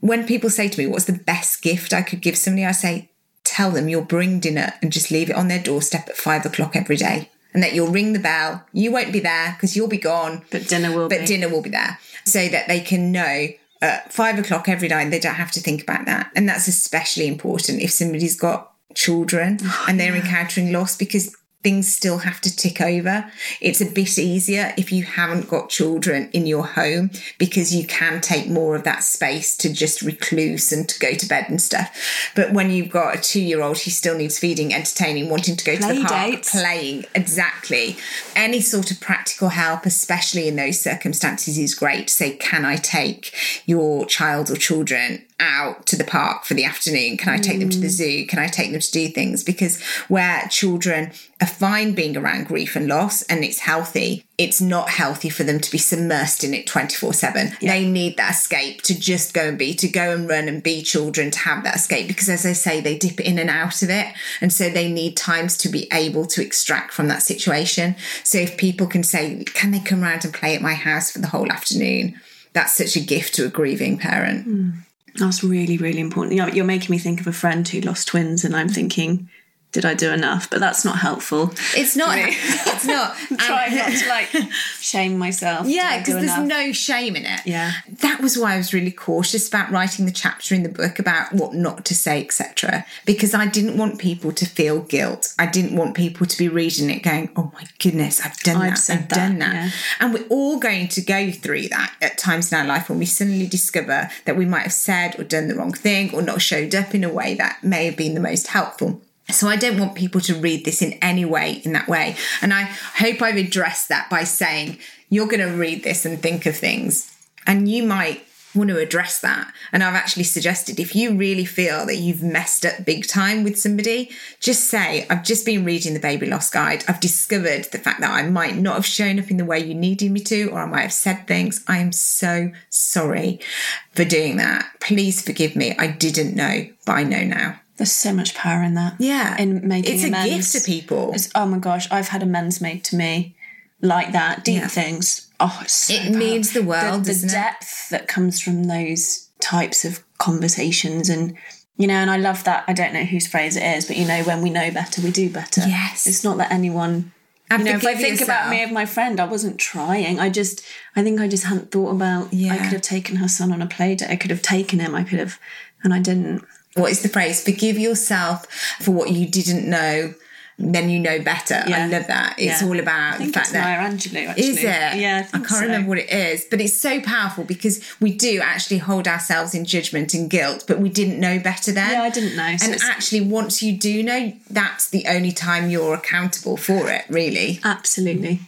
when people say to me what's the best gift i could give somebody i say tell them you'll bring dinner and just leave it on their doorstep at five o'clock every day and that you'll ring the bell you won't be there because you'll be gone But dinner will but be. dinner will be there so that they can know at five o'clock every night. They don't have to think about that. And that's especially important if somebody's got children and they're (sighs) encountering loss because things still have to tick over. It's a bit easier if you haven't got children in your home because you can take more of that space to just recluse and to go to bed and stuff. But when you've got a two year old who still needs feeding, entertaining, wanting to go to the park, dates. playing, exactly. Any sort of practical help, especially in those circumstances, is great. Say, can I take your child or children out to the park for the afternoon? Can I take them to the mm. zoo? Can I take them to do things? Because where children are fine being around grief and loss and it's healthy, it's not healthy for them to be submersed in it 24 7. They need that escape to just go and be, to go and run and be children, to have that escape. Because as I say, they dip in and out of it. And so they need times to be able to extract from that situation. So if people can say, can they come round and play at my house for the whole afternoon? That's such a gift to a grieving parent. Mm. That's really, really important. You're, you're making me think of a friend who lost twins, and I'm thinking, did I do enough? But that's not helpful. It's not, (laughs) it's not. (laughs) Trying not to like (laughs) shame myself. Yeah, because there's enough? no shame in it. Yeah. That was why I was really cautious about writing the chapter in the book about what not to say, etc. Because I didn't want people to feel guilt. I didn't want people to be reading it going, "Oh my goodness, I've done I've that. I've that, done that." yeah. And we're all going to go through that at times in our life when we suddenly discover that we might have said or done the wrong thing or not showed up in a way that may have been the most helpful. So I don't want people to read this in any way in that way. And I hope I've addressed that by saying you're going to read this and think of things and you might want to address that. And I've actually suggested if you really feel that you've messed up big time with somebody, just say, I've just been reading the baby loss guide. I've discovered the fact that I might not have shown up in the way you needed me to, or I might have said things. I am so sorry for doing that. Please forgive me. I didn't know, but I know now. There's so much power in that. Yeah. In making It's a gift to people. It's- oh my gosh, I've had amends made to me like that. Deep Yeah. things. Oh, it's so It powerful. means the world, The, it? depth that comes from those types of conversations and you know, and I love that. I don't know whose phrase it is, but you know, when we know better, we do better. Yes. It's not that anyone And you know, if I think about me of my friend, I wasn't trying. I just, I think I just hadn't thought about. Yeah. I could have taken her son on a play date. I could have taken him. I could have, and I didn't. What is the phrase? Forgive yourself for what you didn't know, then you know better. I love that. It's Yeah. all about the fact it's that. Maya Angelou. Actually, Is it? Yeah, I, I, can't so. remember what it is, but it's so powerful because we do actually hold ourselves in judgment and guilt, but we didn't know better then. Yeah, I didn't know, so and actually, once you do know, that's the only time you're accountable for it, really. Absolutely.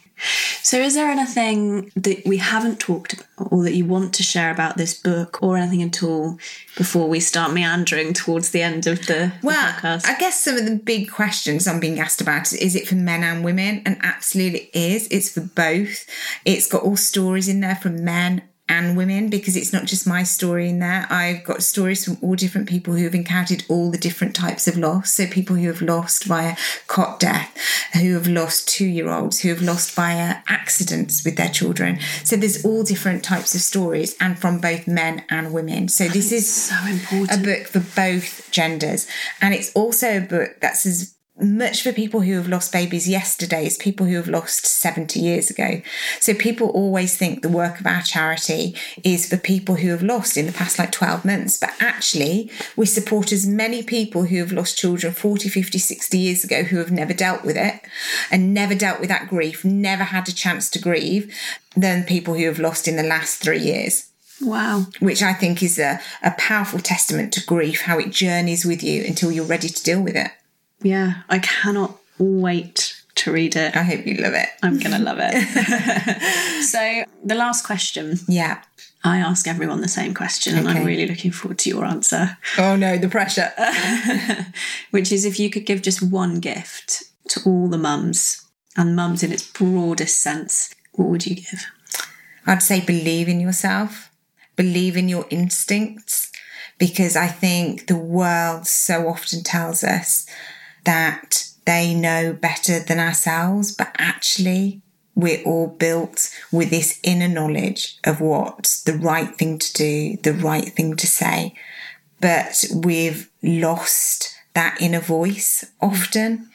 So, is there anything that we haven't talked about or that you want to share about this book or anything at all before we start meandering towards the end of the, the Well, podcast? I guess some of the big questions I'm being asked about is, is it for men and women? And absolutely it is. It's for both. It's got all stories in there from men and women because it's not just my story in there. I've got stories from all different people who have encountered all the different types of loss. So people who have lost via cot death, who have lost two year olds, who have lost via accidents with their children. So there's all different types of stories and from both men and women. So this is so important. a book for both genders. And it's also a book that's as much for people who have lost babies yesterday as people who have lost 70 years ago. So people always think the work of our charity is for people who have lost in the past like 12 months. But actually, we support as many people who have lost children 40, 50, 60 years ago who have never dealt with it and never dealt with that grief, never had a chance to grieve, than people who have lost in the last three years wow. which I think is a, a powerful testament to grief, how it journeys with you until you're ready to deal with it. Yeah, I cannot wait to read it. I hope you love it. I'm going to love it. (laughs) so, the last question Yeah. I ask everyone the same question, and I'm really looking forward to your answer, Oh no, the pressure. (laughs) (laughs) which is if you could give just one gift to all the mums, and mums in its broadest sense, what would you give? I'd say believe in yourself, believe in your instincts, because I think the world so often tells us that they know better than ourselves, but actually, we're all built with this inner knowledge of what's the right thing to do, the right thing to say. But we've lost that inner voice often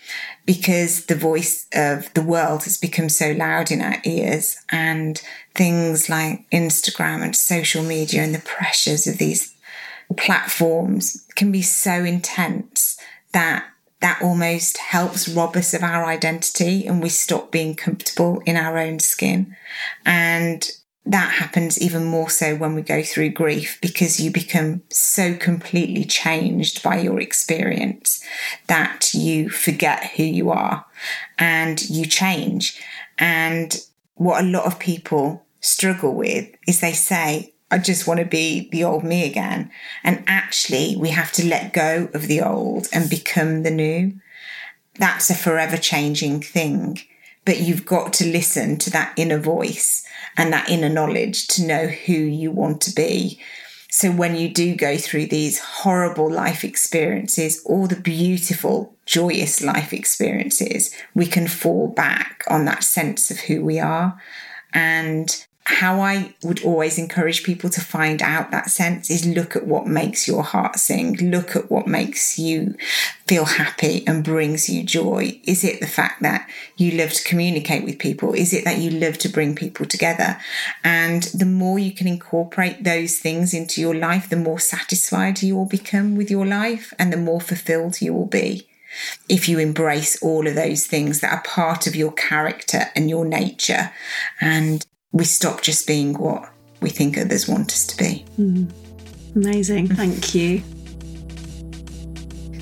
because the voice of the world has become so loud in our ears and things like Instagram and social media and the pressures of these platforms can be so intense that that almost helps rob us of our identity and we stop being comfortable in our own skin. And that happens even more so when we go through grief because you become so completely changed by your experience that you forget who you are and you change. And what a lot of people struggle with is they say, I just want to be the old me again. And actually, we have to let go of the old and become the new. That's a forever changing thing. But you've got to listen to that inner voice and that inner knowledge to know who you want to be. So when you do go through these horrible life experiences or the beautiful, joyous life experiences, we can fall back on that sense of who we are. And how I would always encourage people to find out that sense is look at what makes your heart sing, look at what makes you feel happy and brings you joy. Is it the fact that you love to communicate with people? Is it that you love to bring people together? And the more you can incorporate those things into your life, the more satisfied you will become with your life and the more fulfilled you will be if you embrace all of those things that are part of your character and your nature and we stop just being what we think others want us to be. Mm. Amazing. Thank you.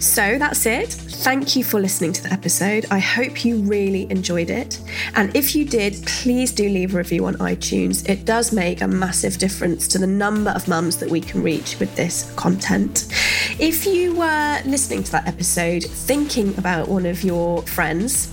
So that's it. Thank you for listening to the episode. I hope you really enjoyed it. And if you did, please do leave a review on iTunes. It does make a massive difference to the number of mums that we can reach with this content. If you were listening to that episode thinking about one of your friends,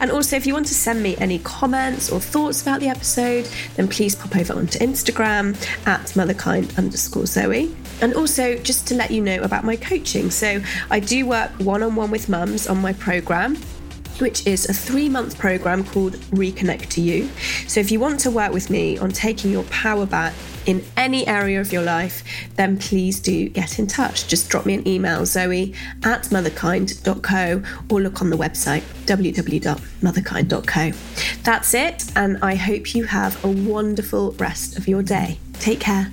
And also, if you want to send me any comments or thoughts about the episode, then please pop over onto Instagram at motherkind underscore Zoe. And also, just to let you know about my coaching. So, I do work one on one with mums on my program which is a three month program called Reconnect to You. So, if you want to work with me on taking your power back in any area of your life, then please do get in touch. Just drop me an email, zoe at motherkind.co, or look on the website, www.motherkind.co. That's it, and I hope you have a wonderful rest of your day. Take care.